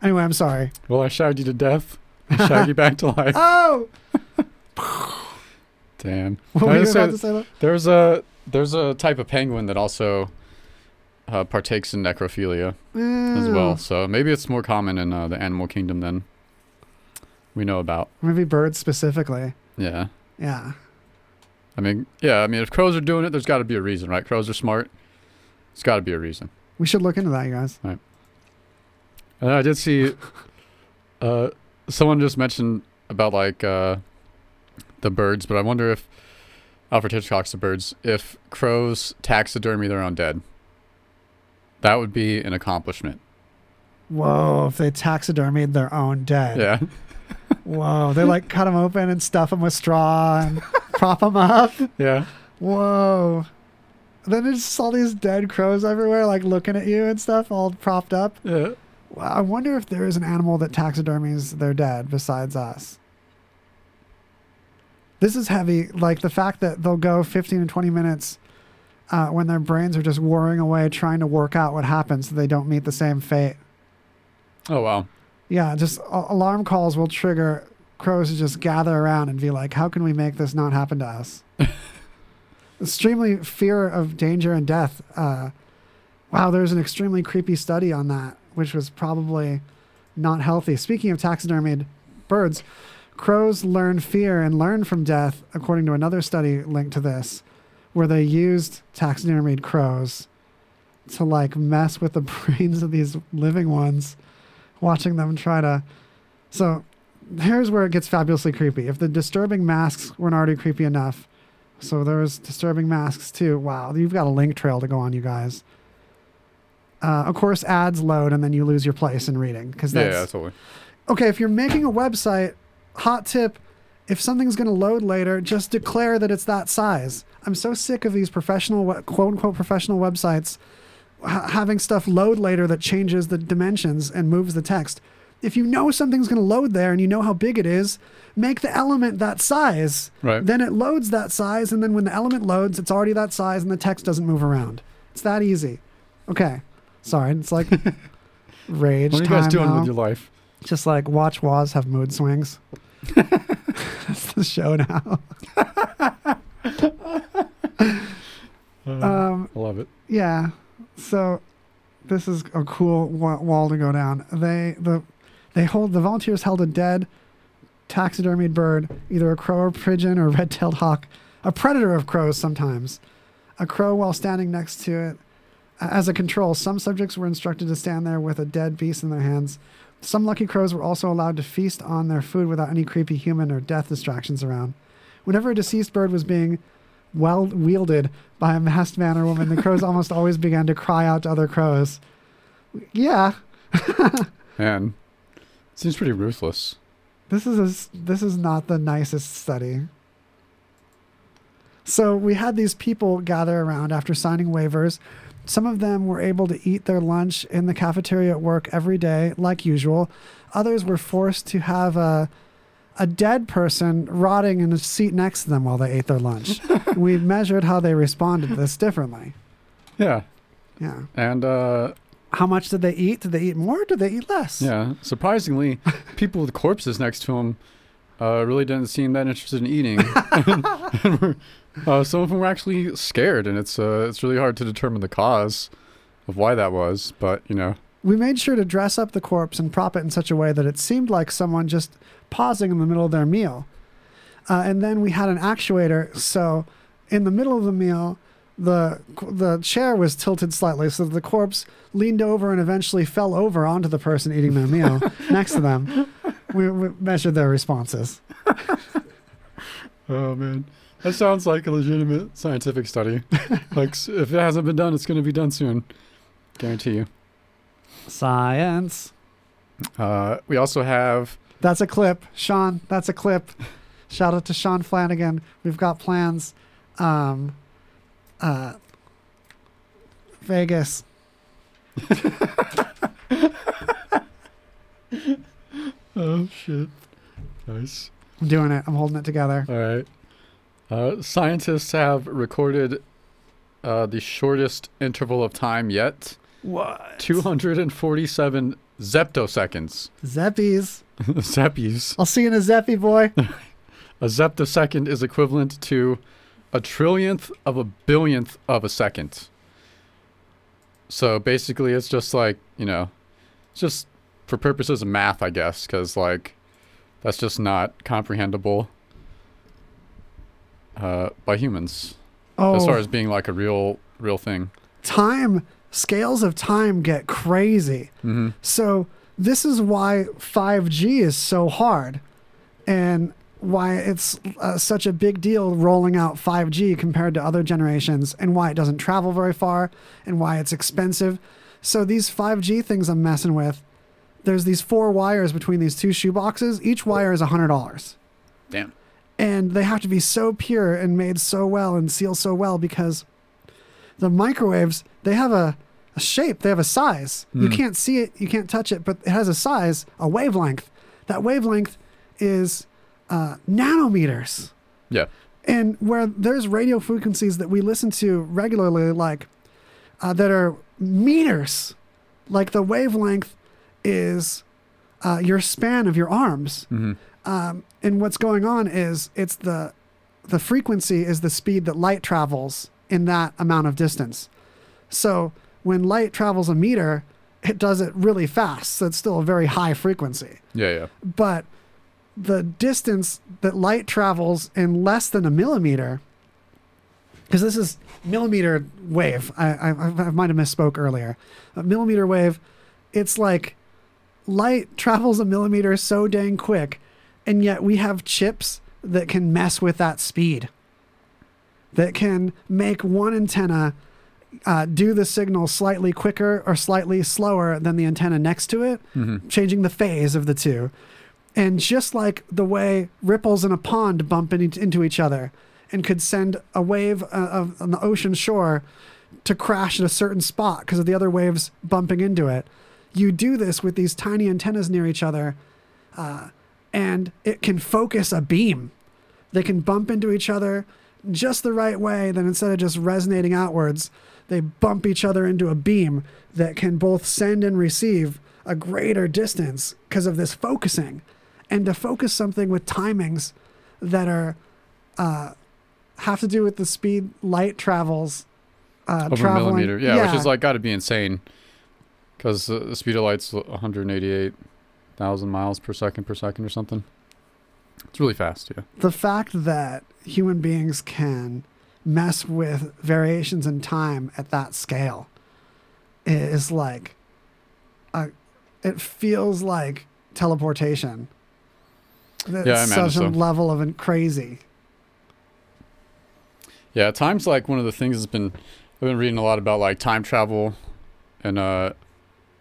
Anyway, I'm sorry. Well, I shagged you to death. (laughs) You back to life. Oh, (laughs) Damn. (laughs) What were you about to say, though? There's a there's a type of penguin that also uh, partakes in necrophilia as Mm. well. So maybe it's more common in uh, the animal kingdom than we know about. maybe birds specifically. Yeah. Yeah. I mean, yeah. I mean, if crows are doing it, there's got to be a reason, right? Crows are smart. It's got to be a reason. We should look into that, you guys. Right. And I did see uh, someone just mentioned about like uh, the birds, but I wonder if Alfred Hitchcock's The Birds, if crows taxidermy their own dead. That would be an accomplishment. Whoa, if they taxidermied their own dead. Yeah. Whoa, they like cut them open and stuff them with straw and prop them up. (laughs) Yeah. Whoa. Then there's just all these dead crows everywhere, like looking at you and stuff, all propped up. Yeah. I wonder if there is an animal that taxidermies their dead besides us. This is heavy. Like the fact that they'll go 15 and 20 minutes uh, when their brains are just whirring away trying to work out what happened so they don't meet the same fate. Oh wow. Yeah, just a- alarm calls will trigger crows to just gather around and be like, "How can we make this not happen to us?" (laughs) extremely fear of danger and death. Uh, wow, there's an extremely creepy study on that, which was probably not healthy. Speaking of taxidermied birds, crows learn fear and learn from death, according to another study linked to this, where they used taxidermied crows to like mess with the (laughs) brains of these living ones watching them try to. So here's where it gets fabulously creepy. If the disturbing masks weren't already creepy enough, so there's disturbing masks too. Wow, you've got a link trail to go on, you guys. Uh, of course, ads load and then you lose your place in reading because Yeah, that's yeah, totally. okay. If you're making a website, hot tip: if something's going to load later, just declare that it's that size. I'm so sick of these professional, quote unquote, professional websites ha- having stuff load later that changes the dimensions and moves the text. If you know something's going to load there and you know how big it is, make the element that size. Right. Then it loads that size, and then when the element loads, it's already that size, and the text doesn't move around. It's that easy. Okay. Sorry, it's like (laughs) rage. What are you guys doing now. with your life? Just like watch Waz have mood swings. (laughs) That's the show now. (laughs) um, I love it. yeah. So this is a cool wa- wall to go down. They the they hold the volunteers held a dead taxidermied bird, either a crow or pigeon or red-tailed hawk, a predator of crows sometimes. A crow while standing next to it as a control. Some subjects were instructed to stand there with a dead beast in their hands. Some lucky crows were also allowed to feast on their food without any creepy human or death distractions around. Whenever a deceased bird was being well wielded by a masked man or woman, the crows almost (laughs) always began to cry out to other crows. Yeah, (laughs) Man, seems pretty ruthless. this is a this is not the nicest study. So we had these people gather around after signing waivers. Some of them were able to eat their lunch in the cafeteria at work every day, like usual. Others were forced to have a a dead person rotting in a seat next to them while they ate their lunch. (laughs) we measured how they responded to this differently. Yeah. Yeah. And uh, How much did they eat? Did they eat more? Or did they eat less? yeah, surprisingly, (laughs) people with corpses next to them uh, really didn't seem that interested in eating. (laughs) And were- uh, some of them were actually scared, and it's uh, it's really hard to determine the cause of why that was. But you know, We made sure to dress up the corpse and prop it in such a way that it seemed like someone just pausing in the middle of their meal. Uh, and then we had an actuator, so in the middle of the meal, the the chair was tilted slightly, so the corpse leaned over and eventually fell over onto the person eating their meal (laughs) next to them. We, we measured their responses. oh man, that sounds like a legitimate scientific study. (laughs) like if it hasn't been done, it's going to be done soon. Guarantee you. Science. Uh, we also have That's a clip, Sean. That's a clip. Shout out to Sean Flanagan. We've got plans. Um, uh, Vegas. (laughs) oh shit, nice. I'm doing it. I'm holding it together. All right. Uh, scientists have recorded uh, the shortest interval of time yet. What? 247 zeptoseconds. Zeppies. (laughs) Zeppies. I'll see you in a Zeppy, boy. (laughs) A zeptosecond is equivalent to a trillionth of a billionth of a second. So basically, it's just like, you know, it's just for purposes of math, I guess, because, like, that's just not comprehensible uh, by humans as Oh. far as being like a real, real thing. time scales of time get crazy. hmm So this is why 5G is so hard, and why it's uh, such a big deal rolling out 5G compared to other generations, and why it doesn't travel very far, and why it's expensive. So these 5G things I'm messing with, there's these four wires between these two shoe boxes. Each wire is hundred dollars Damn. And they have to be so pure and made so well and sealed so well because the microwaves they have a, a shape they have a size. You Hmm. can't see it you can't touch it but it has a size a wavelength. That wavelength is uh, nanometers. Yeah. and where there's radio frequencies that we listen to regularly like uh, that are meters like the wavelength is uh, your span of your arms. Hmm um, and what's going on is it's the the frequency is the speed that light travels in that amount of distance. So when light travels a meter, it does it really fast. So it's still a very high frequency. Yeah, yeah. But the distance that light travels in less than a millimeter, because this is millimeter wave. I, I, I might have misspoke earlier. A millimeter wave, it's like light travels a millimeter so dang quick, and yet we have chips that can mess with that speed, that can make one antenna uh, do the signal slightly quicker or slightly slower than the antenna next to it, Mhm. changing the phase of the two. And just like the way ripples in a pond bump in, into each other and could send a wave uh, of, on the ocean shore to crash at a certain spot because of the other waves bumping into it, you do this with these tiny antennas near each other, uh, and it can focus a beam. They can bump into each other just the right way. Then instead of just resonating outwards, they bump each other into a beam that can both send and receive a greater distance because of this focusing. And to focus something with timings that are uh, have to do with the speed light travels. Uh, Over a millimeter. Yeah, which is like got to be insane. Because uh, the speed of light's 188,000 miles per second per second or something. It's really fast, yeah. the fact that human beings can mess with variations in time at that scale is like a, it feels like teleportation That's Yeah, I imagine such a so. level of crazy Yeah, time's like one of the things that's been I've been reading a lot about like time travel and uh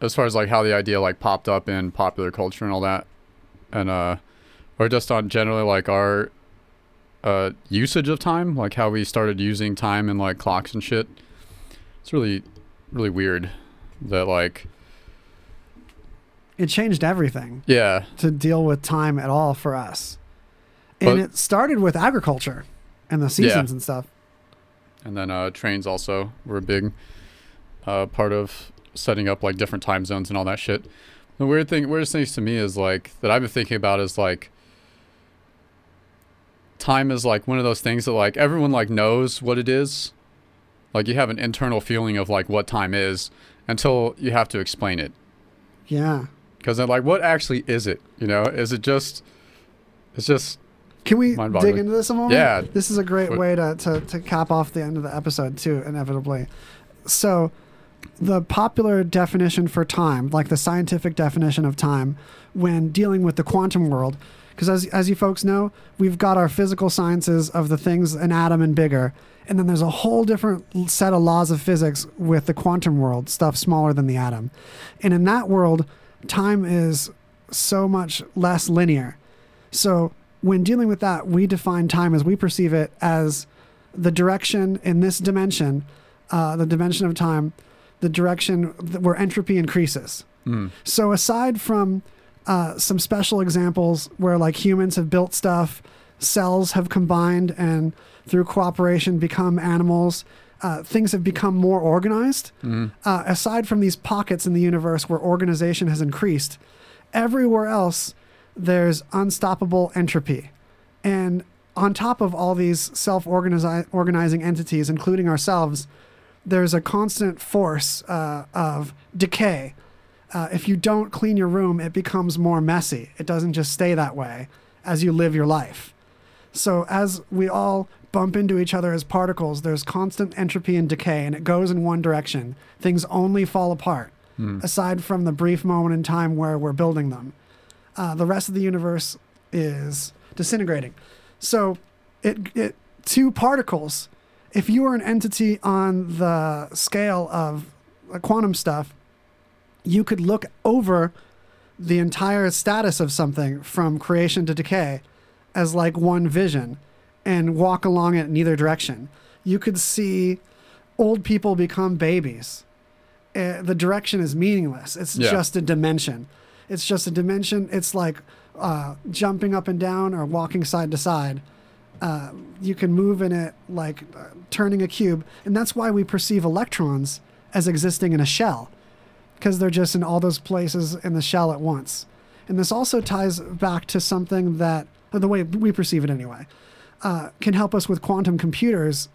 as far as like how the idea like popped up in popular culture and all that. And uh or just on generally like our uh usage of time, like how we started using time and like clocks and shit. It's really really weird that like it changed everything yeah, to deal with time at all for us. And But- it started with agriculture and the seasons and stuff. And then uh, trains also were a big uh, part of setting up like different time zones and all that shit. The weird thing, weirdest things to me is like that I've been thinking about is like time is like one of those things that like everyone like knows what it is. Like you have an internal feeling of like what time is until you have to explain it. yeah Because then like what actually is it? You know, is it just? It's just Can we dig into this a moment? Yeah. This is a great way to, to, to cap off the end of the episode, too, inevitably. So, the popular definition for time, like the scientific definition of time, when dealing with the quantum world, because as, as you folks know, we've got our physical sciences of the things an atom and bigger, and then there's a whole different set of laws of physics with the quantum world, stuff smaller than the atom. And in that world, time is so much less linear. So when dealing with that, we define time as we perceive it as the direction in this dimension, uh, the dimension of time, the direction where entropy increases. Mm. So aside from uh, some special examples where like humans have built stuff cells have combined and through cooperation become animals. Uh, things have become more organized. Mhm. Uh, aside from these pockets in the universe where organization has increased, everywhere else there's unstoppable entropy. And on top of all these self organizing entities, including ourselves, there's a constant force uh, of decay. Uh, if you don't clean your room, it becomes more messy. It doesn't just stay that way as you live your life. So, as we all bump into each other as particles, there's constant entropy and decay, and it goes in one direction. Things only fall apart, Hmm. aside from the brief moment in time where we're building them. Uh, the rest of the universe is disintegrating. So, it, it two particles. If you were an entity on the scale of quantum stuff, you could look over the entire status of something from creation to decay as like one vision and walk along it in either direction. You could see old people become babies. Uh, the direction is meaningless. It's Yeah. just a dimension. It's just a dimension. It's like uh, jumping up and down or walking side to side. Uh, you can move in it like uh, turning a cube. And that's why we perceive electrons as existing in a shell because they're just in all those places in the shell at once. And this also ties back to something that, the way we perceive it anyway, uh, can help us with quantum computers.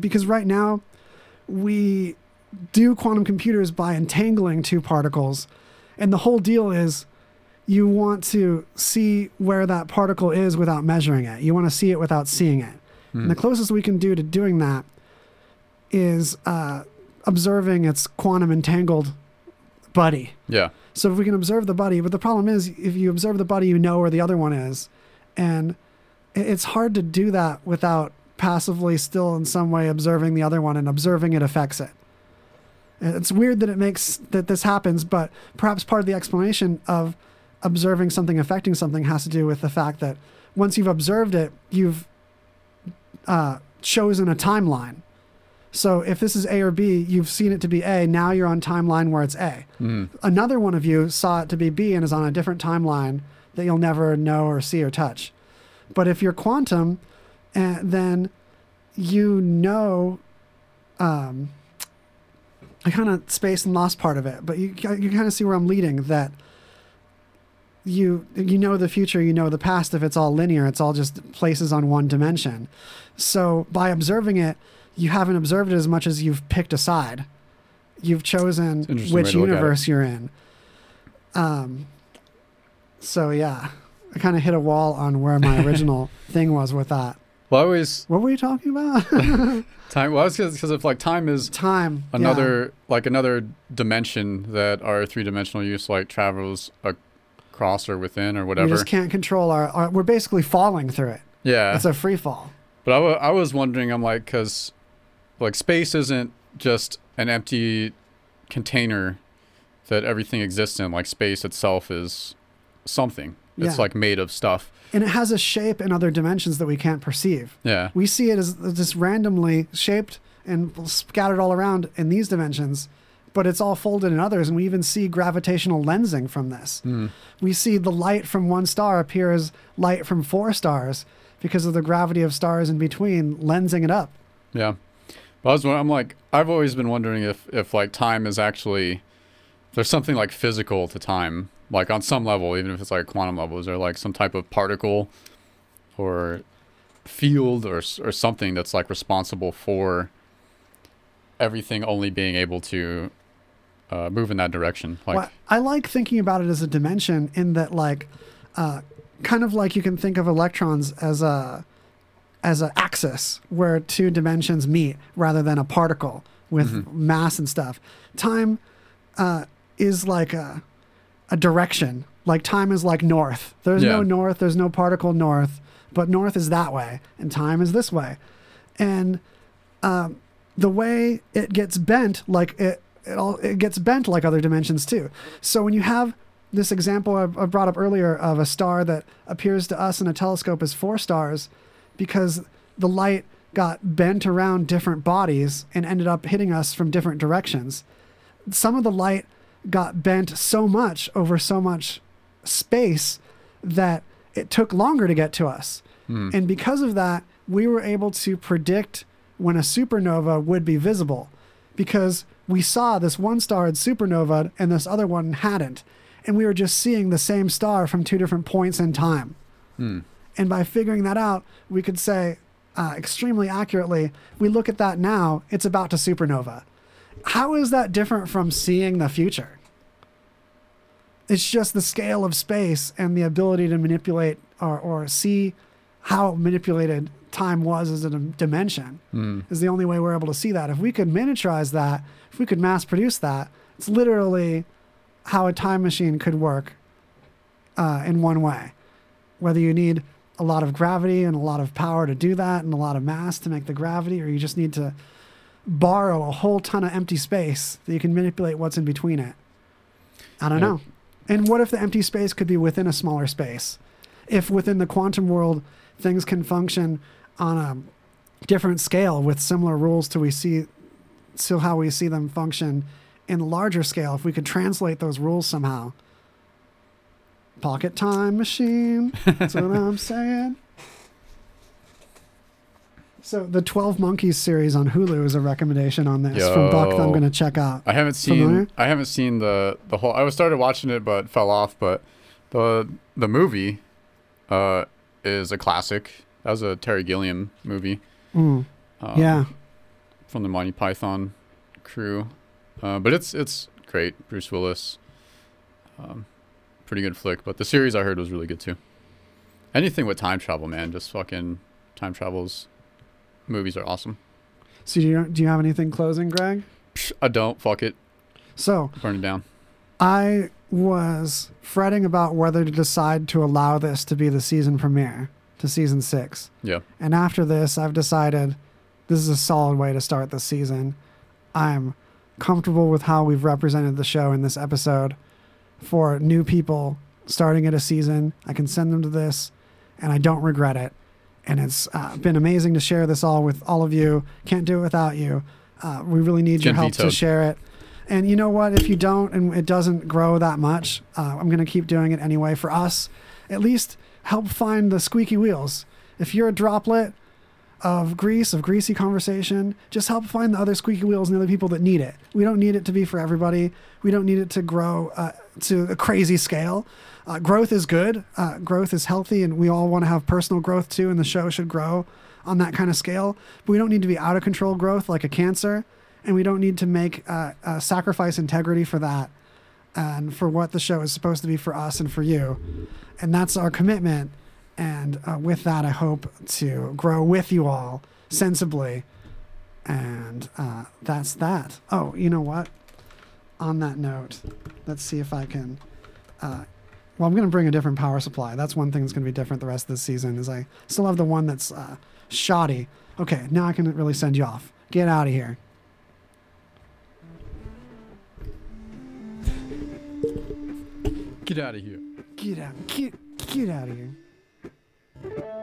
Because right now, we do quantum computers by entangling two particles. And the whole deal is you want to see where that particle is without measuring it. You want to see it without seeing it. And the closest we can do to doing that is uh, observing its quantum entangled buddy. Yeah. So if we can observe the buddy, but the problem is if you observe the buddy, you know where the other one is, and it's hard to do that without passively still in some way observing the other one and observing it affects it. It's weird that it makes that this happens, but perhaps part of the explanation of observing something affecting something has to do with the fact that once you've observed it, you've uh, chosen a timeline. So if this is A or B, you've seen it to be A. Now you're on timeline where it's A. Mhm. Another one of you saw it to be B and is on a different timeline that you'll never know or see or touch. But if you're quantum, uh, then you know. Um, I kind of spaced and lost part of it, but you you kind of see where I'm leading. That you you know the future, you know the past. If it's all linear, it's all just places on one dimension. So by observing it, you haven't observed it as much as you've picked a side. You've chosen which way to look at it. universe you're in. Um. So yeah, I kind of hit a wall on where my (laughs) original thing was with that. Well, I always What were you talking about? (laughs) time. Well, because if like time is Time. yeah. another like another dimension that our three dimensional use like travels across or within or whatever. We just can't control our, our we're basically falling through it. Yeah. It's a free fall. But I wa- I was wondering, I'm like, because like space isn't just an empty container that everything exists in. Like space itself is something. It's Yeah. like made of stuff. And it has a shape in other dimensions that we can't perceive. Yeah. We see it as just randomly shaped and scattered all around in these dimensions, but it's all folded in others. And we even see gravitational lensing from this. Mm. We see the light from one star appear as light from four stars because of the gravity of stars in between lensing it up. Yeah. But I was, I'm like, I've always been wondering if, if like time is actually, there's something like physical to time, like on some level, even if it's like a quantum level. Is there like some type of particle or field or, or something that's like responsible for everything only being able to uh, move in that direction? Like, well, I like thinking about it as a dimension in that, like, uh, kind of like you can think of electrons as a as an axis where two dimensions meet rather than a particle with Mhm. mass and stuff. Time uh, is like a a direction. Like time is like north. There's no north. There's no particle north, but north is that way, and time is this way, and um, the way it gets bent, like it, it all it gets bent like other dimensions too. So when you have this example I, I brought up earlier of a star that appears to us in a telescope as four stars, because the light got bent around different bodies and ended up hitting us from different directions. Some of the light got bent so much over so much space that it took longer to get to us Hmm. And because of that, we were able to predict when a supernova would be visible because we saw this one star had supernova and this other one hadn't. And we were just seeing the same star from two different points in time. Hmm. And by figuring that out, we could say uh, extremely accurately, we look at that now, it's about to supernova. How is that different from seeing the future? It's just the scale of space and the ability to manipulate or, or see how manipulated time was as a dimension Hmm. is the only way we're able to see that. If we could miniaturize that, if we could mass produce that, it's literally how a time machine could work uh, in one way. Whether you need a lot of gravity and a lot of power to do that and a lot of mass to make the gravity, or you just need to borrow a whole ton of empty space that you can manipulate what's in between it. I don't know. And what if the empty space could be within a smaller space? If within the quantum world things can function on a different scale with similar rules to we see to how we see them function in larger scale, if we could translate those rules somehow. Pocket time machine. That's what I'm (laughs) saying. So the Twelve Monkeys series on Hulu is a recommendation on this from Buck that I'm going to check out. I haven't seen. Familiar? I haven't seen the the whole. I was started watching it, but fell off. But the the movie, uh, is a classic. That was a Terry Gilliam movie. Mm. Um, Yeah. From the Monty Python crew, uh, but it's it's great. Bruce Willis. Um, pretty good flick. But the series I heard was really good too. Anything with time travel, man, just fucking time travels. Movies are awesome. So do you, do you have anything closing, Greg? Psh, I don't. Fuck it. So Burn it down. I was fretting about whether to decide to allow this to be the season premiere to season six. Yeah. And after this, I've decided this is a solid way to start the season. I'm comfortable with how we've represented the show in this episode. For new people starting at a season, I can send them to this, and I don't regret it. And it's uh, been amazing to share this all with all of you. Can't do it without you. Uh, we really need your help to share it. And you know what? If you don't and it doesn't grow that much, uh, I'm going to keep doing it anyway. For us, at least help find the squeaky wheels. If you're a droplet of grease, of greasy conversation, just help find the other squeaky wheels and the other people that need it. We don't need it to be for everybody. We don't need it to grow uh, to a crazy scale. Uh, growth is good. Uh, growth is healthy, and we all want to have personal growth too, and the show should grow on that kind of scale. But we don't need to be out of control growth like a cancer, and we don't need to make uh, uh, sacrifice integrity for that and for what the show is supposed to be for us and for you. And that's our commitment. And uh, with that, I hope to grow with you all sensibly. And uh, that's that. Oh, you know what? On that note, let's see if I can. Uh, well, I'm going to bring a different power supply. That's one thing that's going to be different the rest of the season. Is I still have the one that's uh, shoddy. Okay, now I can really send you off. Get out of here. Get out of here. Get out. Get get out of here.